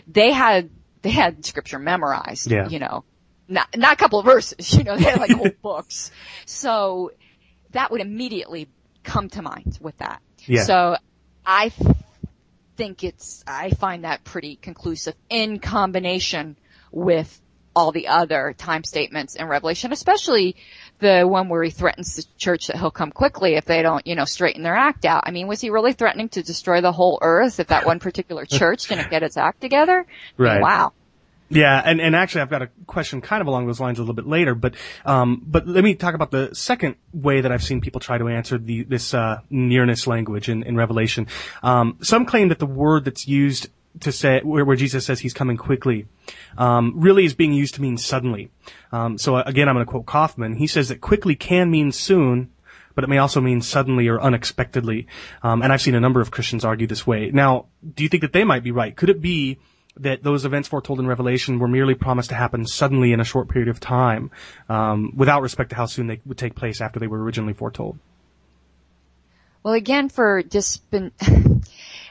They had, they had scripture memorized, yeah. you know, not, not a couple of verses, [laughs] you know, they had like whole books. So that would immediately come to mind with that. Yeah. So I think it's, I find that pretty conclusive in combination with all the other time statements in Revelation, especially the one where he threatens the church that he'll come quickly if they don't, you know, straighten their act out. I mean, was he really threatening to destroy the whole earth if that one particular [laughs] church didn't get its act together? Right. Wow. Yeah, and, and actually I've got a question kind of along those lines a little bit later, but, um, but let me talk about the second way that I've seen people try to answer the, this, uh, nearness language in, in Revelation. Um, some claim that the word that's used to say, where, where Jesus says he's coming quickly, um, really is being used to mean suddenly. Um, so again, I'm going to quote Coffman. He says that quickly can mean soon, but it may also mean suddenly or unexpectedly. Um, and I've seen a number of Christians argue this way. Now, do you think that they might be right? Could it be that those events foretold in Revelation were merely promised to happen suddenly in a short period of time, um, without respect to how soon they would take place after they were originally foretold. Well, again, for dispen- [laughs]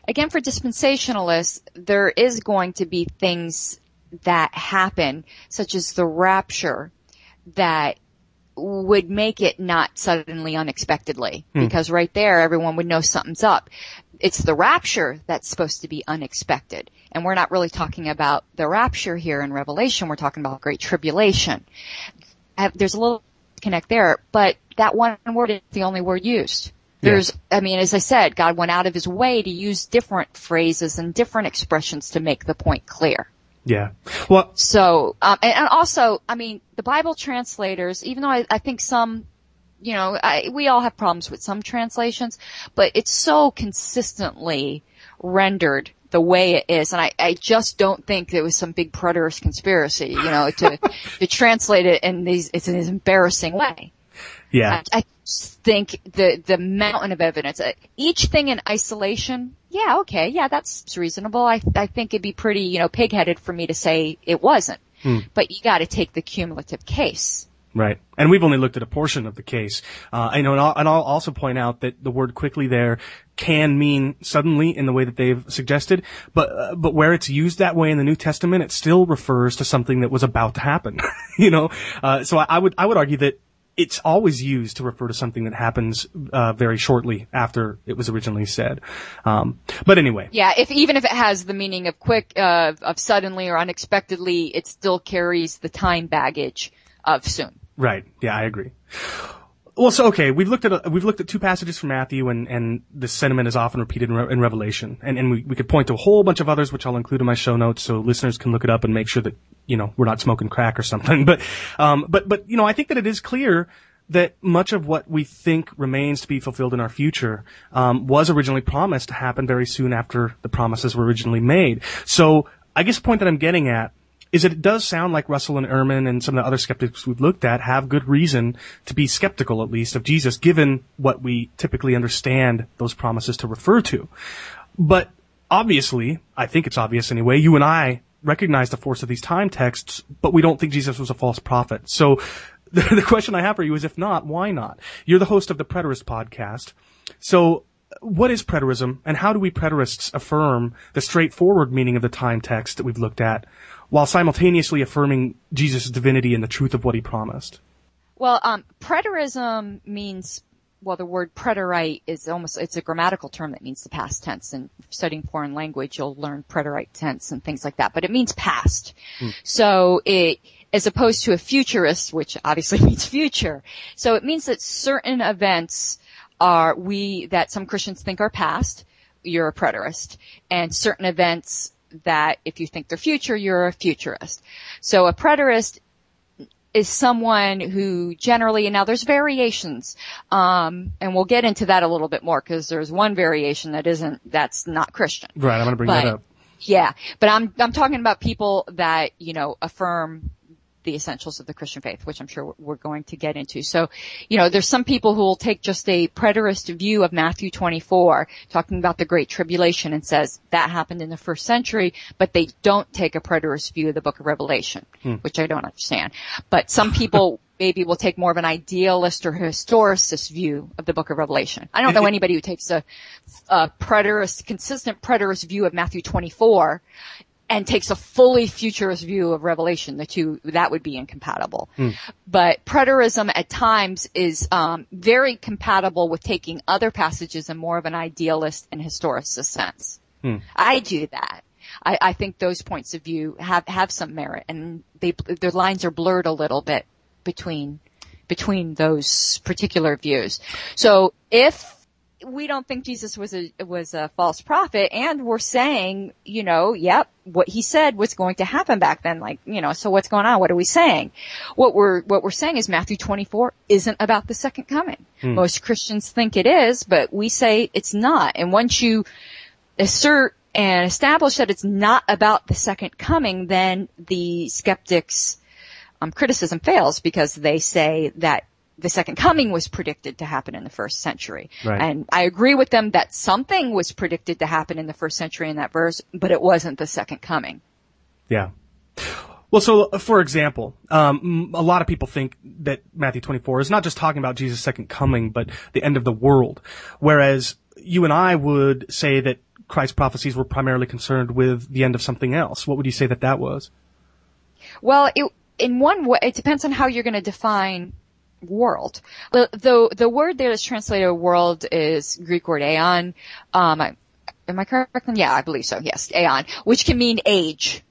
again for dispensationalists, there is going to be things that happen, such as the rapture, that would make it not suddenly unexpectedly hmm. because right there everyone would know something's up. It's the rapture that's supposed to be unexpected. And we're not really talking about the rapture here in Revelation. We're talking about great tribulation. There's a little connect there, but that one word is the only word used. There's, I mean, as I said, God went out of his way to use different phrases and different expressions to make the point clear. Yeah. Well. So, um, and, and, also, I mean, the Bible translators, even though I, I think some, you know, I, we all have problems with some translations, but it's so consistently rendered the way it is, and I, I just don't think there was some big preterist conspiracy, you know, to [laughs] to translate it in these it's this embarrassing way. Yeah. I, I think the the mountain of evidence. Uh, each thing in isolation, yeah, okay, yeah, that's reasonable. I I think it'd be pretty, you know, pigheaded for me to say it wasn't. Hmm. But you got to take the cumulative case. Right. And we've only looked at a portion of the case. Uh, I know, and I'll, and I'll also point out that the word quickly there can mean suddenly in the way that they've suggested, but, uh, but where it's used that way in the New Testament, it still refers to something that was about to happen. [laughs] you know, uh, so I, I would, I would argue that it's always used to refer to something that happens uh, very shortly after it was originally said. Um, but anyway, Yeah, if even if it has the meaning of quick, uh, of suddenly or unexpectedly, it still carries the time baggage of soon. Right? Yeah, I agree. Well, so okay, we've looked at we've looked at two passages from Matthew, and and this sentiment is often repeated in, Re- in Revelation, and and we, we could point to a whole bunch of others, which I'll include in my show notes, so listeners can look it up and make sure that you know we're not smoking crack or something. [laughs] But um, but but you know, I think that it is clear that much of what we think remains to be fulfilled in our future um, was originally promised to happen very soon after the promises were originally made. So I guess the point that I'm getting at is that it does sound like Russell and Ehrman and some of the other skeptics we've looked at have good reason to be skeptical, at least, of Jesus, given what we typically understand those promises to refer to. But obviously, I think it's obvious anyway, you and I recognize the force of these time texts, but we don't think Jesus was a false prophet. So the, [laughs] the question I have for you is if not, why not? You're the host of the Preterist podcast. So what is preterism and how do we preterists affirm the straightforward meaning of the time text that we've looked at while simultaneously affirming Jesus' divinity and the truth of what he promised? Well, um, preterism means, well, the word preterite is almost, it's a grammatical term that means the past tense. And studying foreign language, you'll learn preterite tense and things like that, but it means past. So it, as opposed to a futurist, which obviously [laughs] means future. So it means that certain events are, we, that some Christians think are past, you're a preterist, and certain events that if you think they're future, you're a futurist. So a preterist is someone who generally, and now there's variations, um, and we'll get into that a little bit more because there's one variation that isn't, that's not Christian. Right, I'm going to bring that up. Yeah, but I'm I'm talking about people that you know affirm the essentials of the Christian faith, which I'm sure we're going to get into. So, you know, there's some people who will take just a preterist view of Matthew 24, talking about the Great Tribulation, and says that happened in the first century, but they don't take a preterist view of the Book of Revelation, hmm. which I don't understand. But some people. [laughs] Maybe will take more of an idealist or historicist view of the book of Revelation. I don't know anybody who takes a, a preterist, consistent preterist view of Matthew 24 and takes a fully futurist view of Revelation, the two, that would be incompatible. But preterism at times is um, very compatible with taking other passages in more of an idealist and historicist sense. I do that. I, I think those points of view have, have some merit and they, their lines are blurred a little bit between, between those particular views. So if we don't think Jesus was a was a false prophet, and we're saying, you know, yep, what he said was going to happen back then. Like, you know, so what's going on? What are we saying? What we're what we're saying is Matthew 24 isn't about the second coming. Most Christians think it is, but we say it's not. And once you assert and establish that it's not about the second coming, then the skeptics' um, criticism fails because they say that the second coming was predicted to happen in the first century. Right. And I agree with them that something was predicted to happen in the first century in that verse, but it wasn't the second coming. Yeah. Well, so uh, for example, um, a lot of people think that Matthew 24 is not just talking about Jesus' second coming, but the end of the world. Whereas you and I would say that Christ's prophecies were primarily concerned with the end of something else. What would you say that that was? Well, it, in one way, it depends on how you're going to define world. The, the, the word there that's translated world is Greek word aeon. Um, I, am I correct? Yeah, I believe so. Yes, aeon, which can mean age.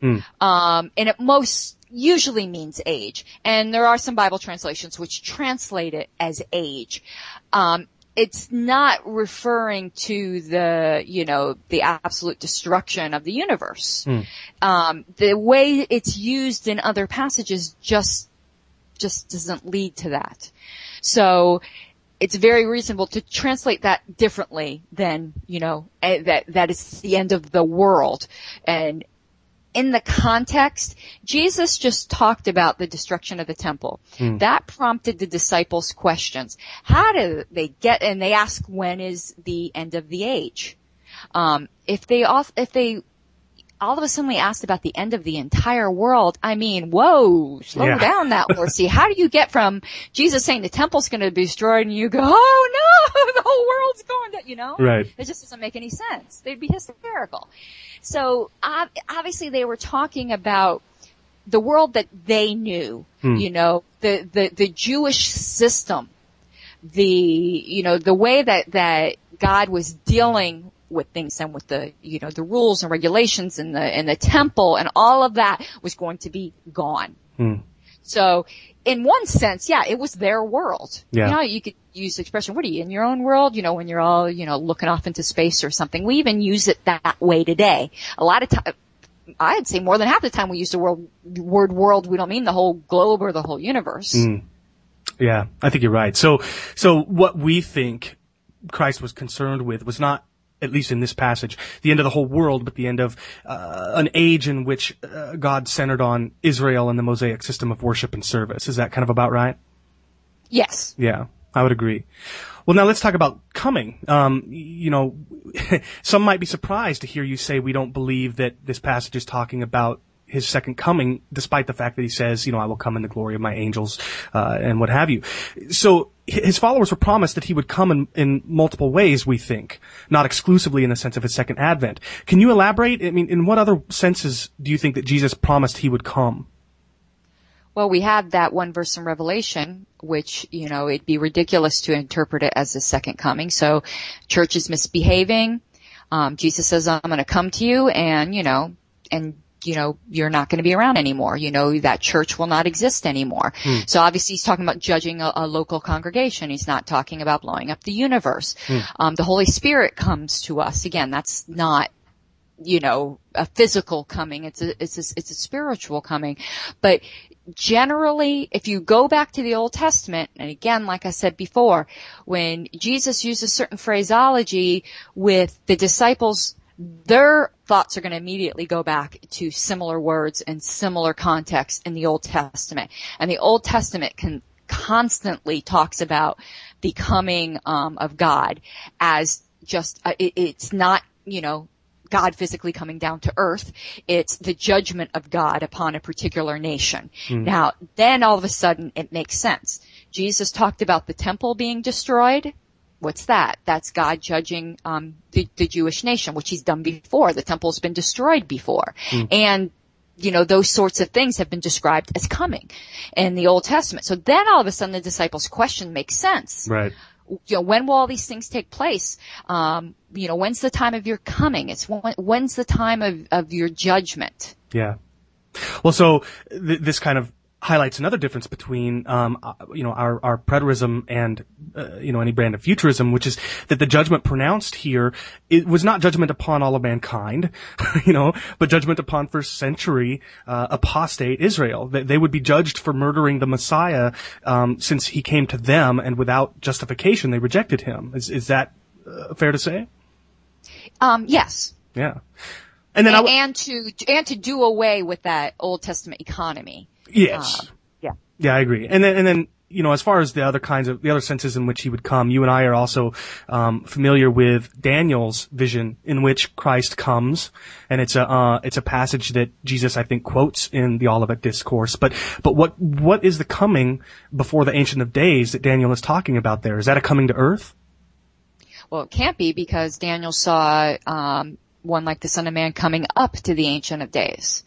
Um, and it most usually means age. And there are some Bible translations which translate it as age. Um, it's not referring to the, you know, the absolute destruction of the universe. Um, the way it's used in other passages just just doesn't lead to that. So it's very reasonable to translate that differently than, you know, eh, that, that is the end of the world. And in the context, Jesus just talked about the destruction of the temple. Hmm. That prompted the disciples questions. How do they get, and they ask when is the end of the age? Um, if they off, if they all of a sudden we asked about the end of the entire world. I mean, whoa, slow Yeah. down that [laughs] horsey. How do you get from Jesus saying the temple's going to be destroyed and you go, oh no, [laughs] the whole world's going to, you know? Right. It just doesn't make any sense. They'd be hysterical. So obviously they were talking about the world that they knew, Hmm. you know, the, the, the Jewish system, the, you know, the way that, that God was dealing with things and with the, you know, the rules and regulations and the, and the temple and all of that was going to be gone. Hmm. So in one sense, yeah, it was their world. Yeah. You know, you could use the expression, what are you, in your own world? You know, when you're all, you know, looking off into space or something. We even use it that way today. A lot of time, I'd say more than half the time we use the word, word world, we don't mean the whole globe or the whole universe. Yeah, I think you're right. So, so what we think Christ was concerned with was not, at least in this passage, the end of the whole world, but the end of uh, an age in which uh, God centered on Israel and the Mosaic system of worship and service. Is that kind of about right? Yes. Yeah, I would agree. Well, now let's talk about coming. Um, you know, [laughs] some might be surprised to hear you say we don't believe that this passage is talking about his second coming, despite the fact that he says, you know, I will come in the glory of my angels, uh, and what have you. So his followers were promised that he would come in, in multiple ways, we think, not exclusively in the sense of his second advent. Can you elaborate? I mean, in what other senses do you think that Jesus promised he would come? Well, we have that one verse in Revelation, which, you know, it'd be ridiculous to interpret it as the second coming. So church is misbehaving. Um, Jesus says, I'm going to come to you and, you know, and, you know, you're not going to be around anymore. You know, that church will not exist anymore. So obviously he's talking about judging a, a local congregation. He's not talking about blowing up the universe. Um, the Holy Spirit comes to us. Again, that's not you know, a physical coming. It's a, it's a, it's a spiritual coming. But generally, if you go back to the Old Testament, and again, like I said before, when Jesus uses certain phraseology with the disciples, their thoughts are going to immediately go back to similar words and similar context in the Old Testament. And the Old Testament can constantly talks about the coming um, of God as just uh, it, it's not you know God physically coming down to earth. It's the judgment of God upon a particular nation. Now, then all of a sudden it makes sense. Jesus talked about the temple being destroyed. What's that? That's God judging um, the, the Jewish nation, which He's done before. The temple's been destroyed before, and you know those sorts of things have been described as coming in the Old Testament. So then all of a sudden the disciples' question makes sense Right. you know, when will all these things take place? Um, you know, when's the time of your coming? It's when, when's the time of, of your judgment? Yeah. Well, so th- this kind of highlights another difference between, um, uh, you know, our, our preterism and, uh, you know, any brand of futurism, which is that the judgment pronounced here, it was not judgment upon all of mankind, [laughs] you know, but judgment upon first century, uh, apostate Israel. They, they would be judged for murdering the Messiah, um, since he came to them and without justification they rejected him. Is, is that uh, fair to say? Um, yes. Yeah. And then And, w- and to, and to do away with that Old Testament economy. Yes. Um, yeah. Yeah, I agree. And then, and then, you know, as far as the other kinds of, the other senses in which he would come, you and I are also, um, familiar with Daniel's vision in which Christ comes. And it's a, uh, it's a passage that Jesus, I think, quotes in the Olivet Discourse. But, but what, what is the coming before the Ancient of Days that Daniel is talking about there? Is that a coming to earth? Well, it can't be because Daniel saw, um, one like the Son of Man coming up to the Ancient of Days.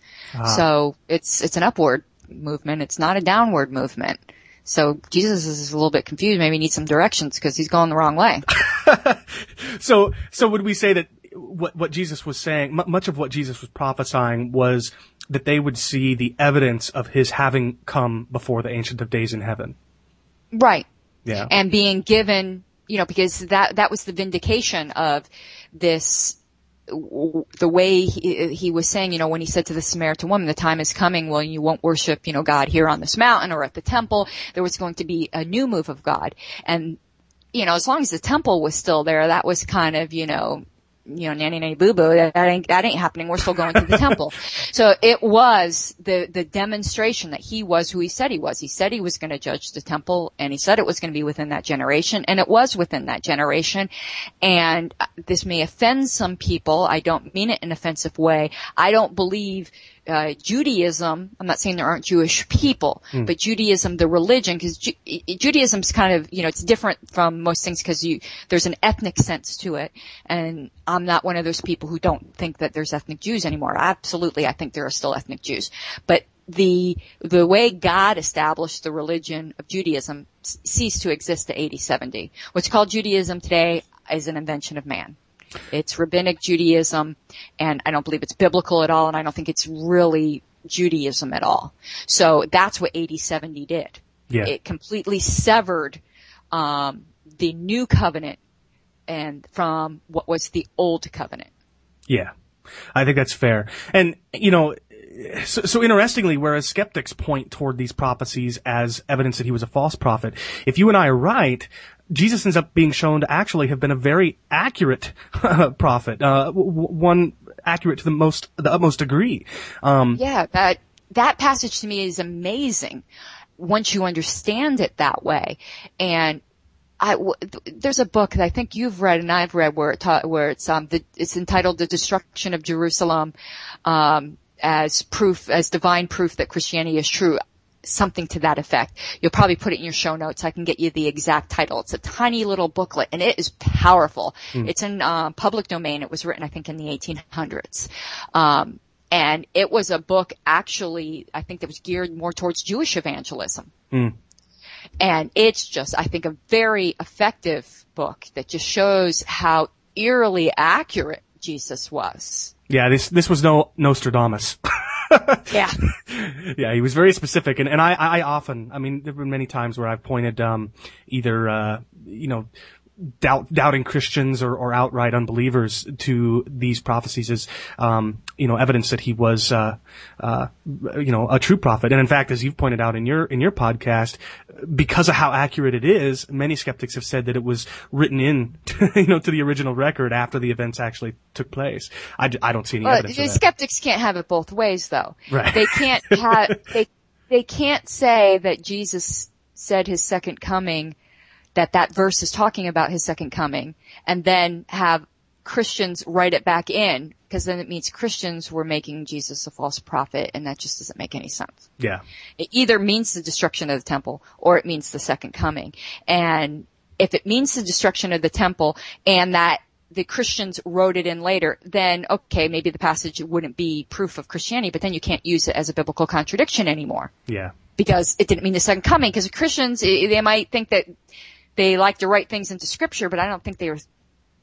So it's, it's an upward movement. It's not a downward movement. So Jesus is a little bit confused. Maybe he needs some directions because he's going the wrong way. [laughs] So, so would we say that what, what Jesus was saying, mu much of what Jesus was prophesying was that they would see the evidence of his having come before the Ancient of Days in heaven? Right. Yeah. and being given, you know, because that that was the vindication of this. The way he, he was saying, you know, when he said to the Samaritan woman, "The time is coming when you won't worship, you know, God here on this mountain or at the temple." There was going to be a new move of God, and you know, as long as the temple was still there, that was kind of, you know, you know, nanny nanny boo boo, that ain't, that ain't happening. We're still going to the [laughs] temple. So it was the, the demonstration that he was who he said he was. He said he was going to judge the temple and he said it was going to be within that generation and it was within that generation. And uh, this may offend some people. I don't mean it in an offensive way. I don't believe uh, Judaism, I'm not saying there aren't Jewish people, mm. but Judaism, the religion, because Ju- Judaism's kind of, you know, it's different from most things because you, there's an ethnic sense to it. And I'm not one of those people who don't think that there's ethnic Jews anymore. Absolutely, I think there are still ethnic Jews. But the, the way God established the religion of Judaism ceased to exist to 80, 70. What's called Judaism today is an invention of man. It's rabbinic Judaism, and I don't believe it's biblical at all, and I don't think it's really Judaism at all. So that's what AD 70 did. Yeah. It completely severed um, the new covenant and from what was the old covenant. Yeah. I think that's fair. And, you know, so, so, interestingly, whereas skeptics point toward these prophecies as evidence that he was a false prophet, if you and I are right, Jesus ends up being shown to actually have been a very accurate [laughs] prophet, uh, w- one accurate to the most, the utmost degree. Um, yeah, that that passage to me is amazing once you understand it that way. And I, w- there's a book that I think you've read and I've read where it ta- where it's um the, it's entitled "The Destruction of Jerusalem." Um, as proof, as divine proof that Christianity is true something to that effect. You'll probably put it in your show notes. I can get you the exact title. It's a tiny little booklet and it is powerful. Mm. It's in uh, public domain. It was written, I think, in the 1800s. Um, and it was a book actually, I think that was geared more towards Jewish evangelism. Mm. And it's just, I think, a very effective book that just shows how eerily accurate Jesus was. Yeah, this this was no Nostradamus. [laughs] yeah. [laughs] Yeah, he was very specific, and and I I often, I mean, there've been many times where I've pointed um either uh you know doubt, doubting Christians or, or outright unbelievers to these prophecies as, um, you know, evidence that he was, uh, uh, you know, a true prophet. And in fact, as you've pointed out in your, in your podcast, because of how accurate it is, many skeptics have said that it was written in, to, [laughs] you know, to the original record after the events actually took place. I, I don't see any well, evidence. Skeptics can't have it both ways though. Right. They can't [laughs] have, they, they can't say that Jesus said his second coming that that verse is talking about his second coming and then have Christians write it back in because then it means Christians were making Jesus a false prophet and that just doesn't make any sense. Yeah. It either means the destruction of the temple or it means the second coming. And if it means the destruction of the temple and that the Christians wrote it in later, then okay, maybe the passage wouldn't be proof of Christianity, but then you can't use it as a biblical contradiction anymore. Yeah. Because it didn't mean the second coming, because Christians, eh, they might think that they like to write things into scripture, but I don't think they were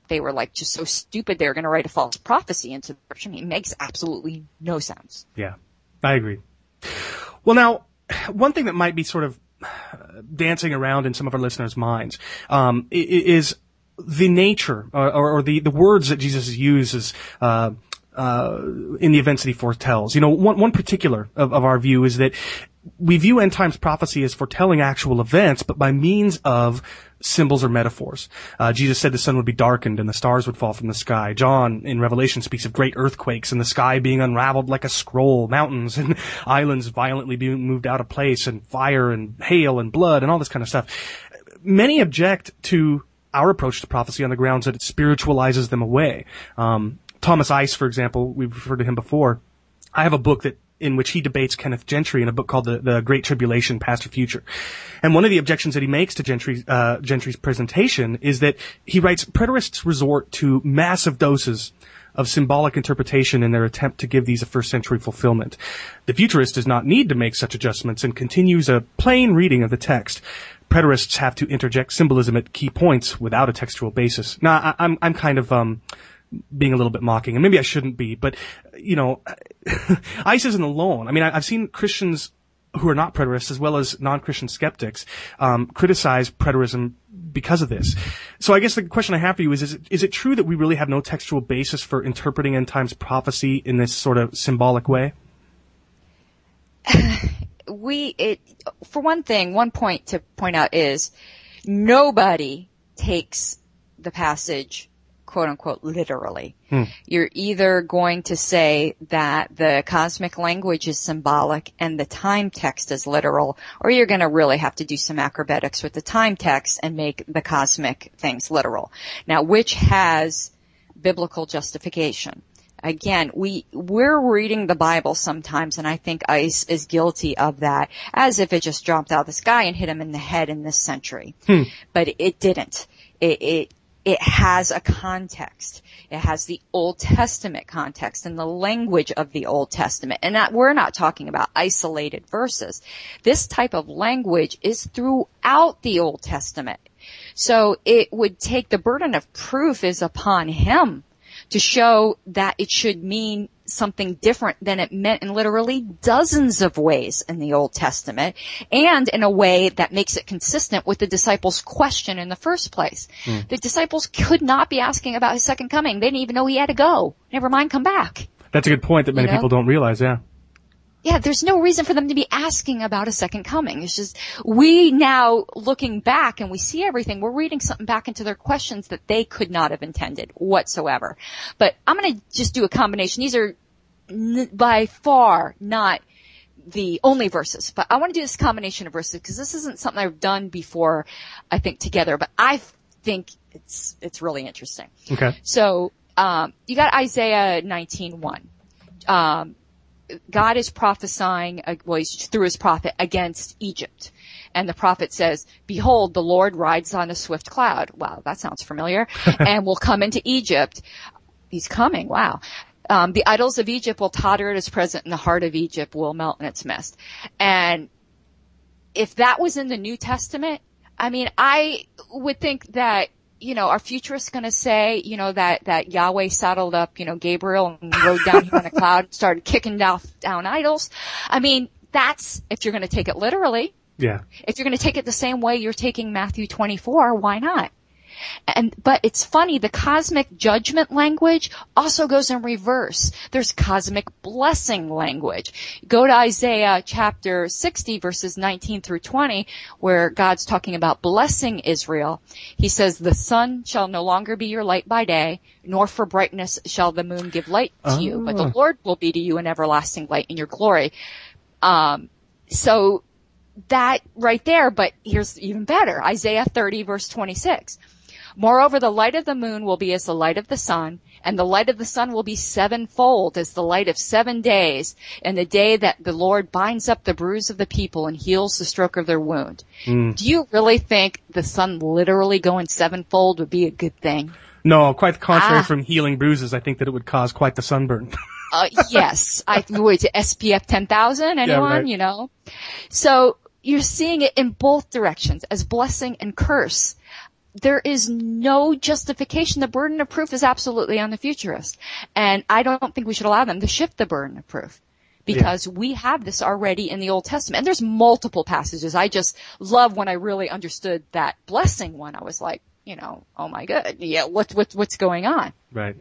they were like just so stupid they were going to write a false prophecy into scripture. I mean, it makes absolutely no sense. Yeah, I agree. Well, now one thing that might be sort of dancing around in some of our listeners' minds um, is the nature or, or, the the words that Jesus uses. Uh, uh, in the events that he foretells. You know, one, one particular of, of our view is that we view end times prophecy as foretelling actual events, but by means of symbols or metaphors. Uh, Jesus said the sun would be darkened and the stars would fall from the sky. John in Revelation speaks of great earthquakes and the sky being unraveled like a scroll, mountains and [laughs] islands violently being moved out of place and fire and hail and blood and all this kind of stuff. Many object to our approach to prophecy on the grounds that it spiritualizes them away. Um, Thomas Ice, for example, we've referred to him before. I have a book that in which he debates Kenneth Gentry in a book called The, the Great Tribulation, Past or Future. And one of the objections that he makes to Gentry's, uh, Gentry's presentation is that he writes, preterists resort to massive doses of symbolic interpretation in their attempt to give these a first century fulfillment. The futurist does not need to make such adjustments and continues a plain reading of the text. Preterists have to interject symbolism at key points without a textual basis. Now, I, I'm, I'm kind of, um, being a little bit mocking, and maybe I shouldn't be, but you know, [laughs] Ice isn't alone. I mean, I, have seen Christians who are not preterists as well as non-Christian skeptics um, criticize preterism because of this. So I guess the question I have for you is: is it, is it true that we really have no textual basis for interpreting end times prophecy in this sort of symbolic way? [laughs] we, it, for one thing, one point to point out is nobody takes the passage quote unquote literally. Hmm. You're either going to say that the cosmic language is symbolic and the time text is literal, or you're going to really have to do some acrobatics with the time text and make the cosmic things literal. Now, which has biblical justification? Again, we, we're reading the Bible sometimes and I think Ice is guilty of that as if it just dropped out of the sky and hit him in the head in this century. Hmm. But it didn't. It, it, it has a context. It has the Old Testament context and the language of the Old Testament. And that, we're not talking about isolated verses. This type of language is throughout the Old Testament. So it would take the burden of proof is upon him to show that it should mean something different than it meant in literally dozens of ways in the Old Testament and in a way that makes it consistent with the disciples' question in the first place. Mm. The disciples could not be asking about his second coming. They didn't even know he had to go. Never mind come back. That's a good point that many you know? people don't realize, yeah yeah, there's no reason for them to be asking about a second coming. It's just, we now looking back and we see everything, we're reading something back into their questions that they could not have intended whatsoever. But I'm gonna just do a combination. These are n- by far not the only verses, but I want to do this combination of verses because this isn't something I've done before, I think together, but I think it's, it's really interesting. Okay. So, um, you got Isaiah 19.1. Um, God is prophesying, uh, well, he's through his prophet against Egypt. And the prophet says, behold, the Lord rides on a swift cloud. Wow, that sounds familiar. [laughs] and will come into Egypt. He's coming. Wow. Um, the idols of Egypt will totter at his presence and the heart of Egypt will melt in its midst. And if that was in the New Testament, I mean, I would think that you know, are futurists going to say, you know, that, that Yahweh saddled up, you know, Gabriel and rode down here on a cloud and started kicking down, down idols? I mean, that's, if you're going to take it literally. Yeah. If you're going to take it the same way you're taking Matthew 24, why not? And, but it's funny, the cosmic judgment language also goes in reverse. There's cosmic blessing language. Go to Isaiah chapter 60 verses 19 through 20 where God's talking about blessing Israel. He says, the sun shall no longer be your light by day, nor for brightness shall the moon give light to oh. you, but the ah. Lord will be to you an everlasting light in your glory. Um, so that right there, but here's even better. Isaiah 30 verse 26. Moreover, the light of the moon will be as the light of the sun, and the light of the sun will be sevenfold as the light of seven days, and the day that the Lord binds up the bruise of the people and heals the stroke of their wound. Mm. Do you really think the sun literally going sevenfold would be a good thing? No, quite the contrary ah. from healing bruises. I think that it would cause quite the sunburn. [laughs] uh, yes. I, would SPF 10,000? Anyone? Yeah, right. You know? So, you're seeing it in both directions as blessing and curse there is no justification. The burden of proof is absolutely on the futurist. And I don't think we should allow them to shift the burden of proof because yeah. we have this already in the Old Testament. And there's multiple passages. I just love when I really understood that blessing one. I was like, you know, oh my god, yeah, what, what, what's going on? Right.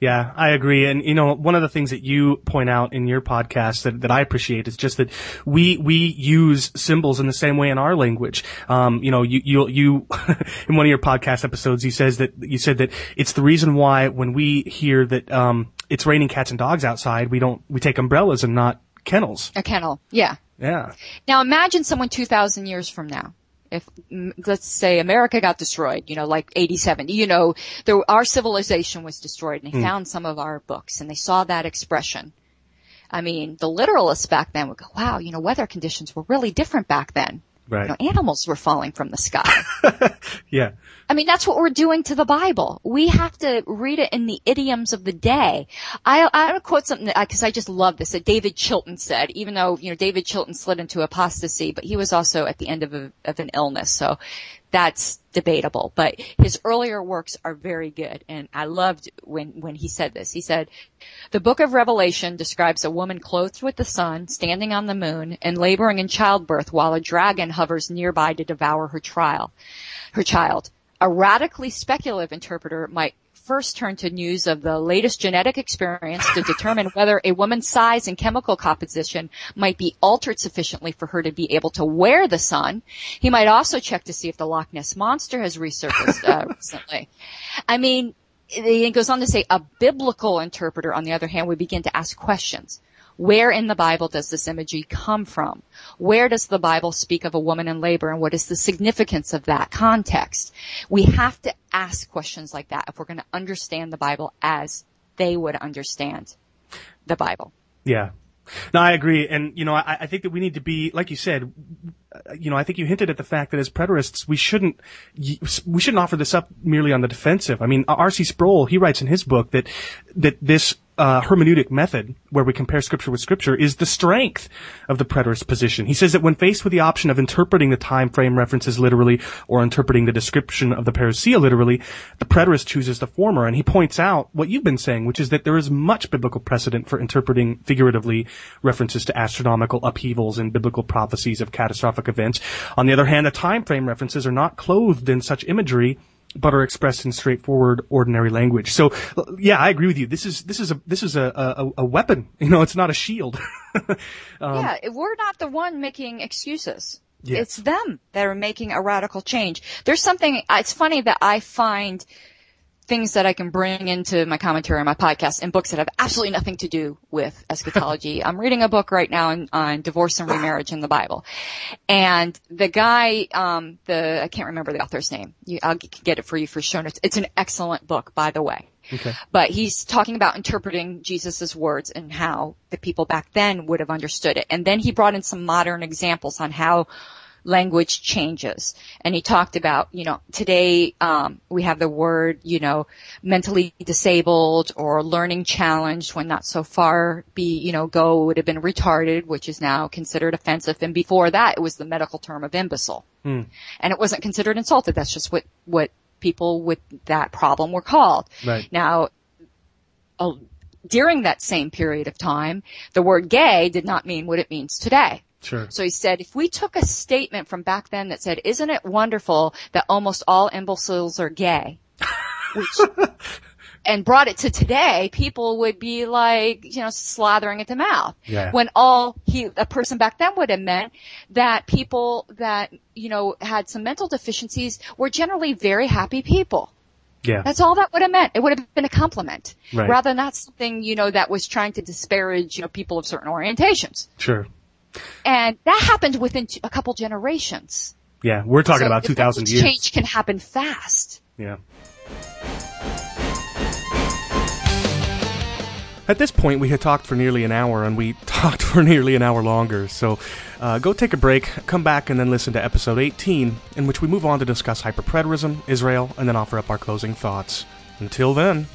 Yeah, I agree. And you know, one of the things that you point out in your podcast that, that I appreciate is just that we, we use symbols in the same way in our language. Um, you know, you, you, you, [laughs] in one of your podcast episodes, you says that, you said that it's the reason why when we hear that, um, it's raining cats and dogs outside, we don't, we take umbrellas and not kennels. A kennel. Yeah. Yeah. Now imagine someone 2,000 years from now if let's say America got destroyed, you know, like 87, you know, there, our civilization was destroyed and they mm. found some of our books and they saw that expression. I mean, the literalists back then would go, wow, you know, weather conditions were really different back then. Right. You know, animals were falling from the sky. [laughs] yeah. I mean, that's what we're doing to the Bible. We have to read it in the idioms of the day. I, I want to quote something because I just love this that David Chilton said, even though, you know, David Chilton slid into apostasy, but he was also at the end of, a, of an illness. So that's debatable, but his earlier works are very good. And I loved when, when he said this. He said, the book of Revelation describes a woman clothed with the sun, standing on the moon, and laboring in childbirth while a dragon hovers nearby to devour her trial, her child. A radically speculative interpreter might first turn to news of the latest genetic experience to determine whether a woman's size and chemical composition might be altered sufficiently for her to be able to wear the sun. He might also check to see if the Loch Ness monster has resurfaced uh, [laughs] recently. I mean, it goes on to say a biblical interpreter, on the other hand, would begin to ask questions. Where in the Bible does this imagery come from? Where does the Bible speak of a woman in labor and what is the significance of that context? We have to ask questions like that if we're going to understand the Bible as they would understand the Bible. Yeah. No, I agree. And, you know, I, I think that we need to be, like you said, you know, I think you hinted at the fact that as preterists, we shouldn't, we shouldn't offer this up merely on the defensive. I mean, R.C. Sproul, he writes in his book that, that this uh, hermeneutic method, where we compare scripture with scripture, is the strength of the preterist position. He says that when faced with the option of interpreting the time frame references literally or interpreting the description of the parousia literally, the preterist chooses the former. And he points out what you've been saying, which is that there is much biblical precedent for interpreting figuratively references to astronomical upheavals and biblical prophecies of catastrophic events. On the other hand, the time frame references are not clothed in such imagery but are expressed in straightforward, ordinary language. So, yeah, I agree with you. This is this is a this is a a, a weapon. [laughs] You know, it's not a shield. [laughs] um, yeah, we're not the one making excuses. Yeah. It's them that are making a radical change. There's something. It's funny that I find things that I can bring into my commentary on my podcast and books that have absolutely nothing to do with eschatology. [laughs] I'm reading a book right now on, on divorce and remarriage in the Bible. And the guy, um, the, I can't remember the author's name. You, I'll get it for you for show notes. It's an excellent book, by the way. Okay. But he's talking about interpreting Jesus' words and how the people back then would have understood it. And then he brought in some modern examples on how language changes. And he talked about, you know, today um, we have the word, you know, mentally disabled or learning challenged when not so far be, you know, go would have been retarded, which is now considered offensive. And before that, it was the medical term of imbecile. Hmm. And it wasn't considered insulted. That's just what, what people with that problem were called. Right. Now, uh, during that same period of time, the word gay did not mean what it means today. Sure. So he said, if we took a statement from back then that said, isn't it wonderful that almost all imbeciles are gay? [laughs] Which, and brought it to today, people would be like, you know, slathering at the mouth. Yeah. When all he, a person back then would have meant that people that, you know, had some mental deficiencies were generally very happy people. Yeah. That's all that would have meant. It would have been a compliment. Right. Rather than not something, you know, that was trying to disparage, you know, people of certain orientations. Sure. And that happened within a couple generations. Yeah. We're talking So about 2,000 years. Change can happen fast. Yeah. At this point, we had talked for nearly an hour, and we [laughs] talked for nearly an hour longer. So, uh, go take a break, come back, and then listen to episode 18, in which we move on to discuss hyperpreterism, Israel, and then offer up our closing thoughts. Until then.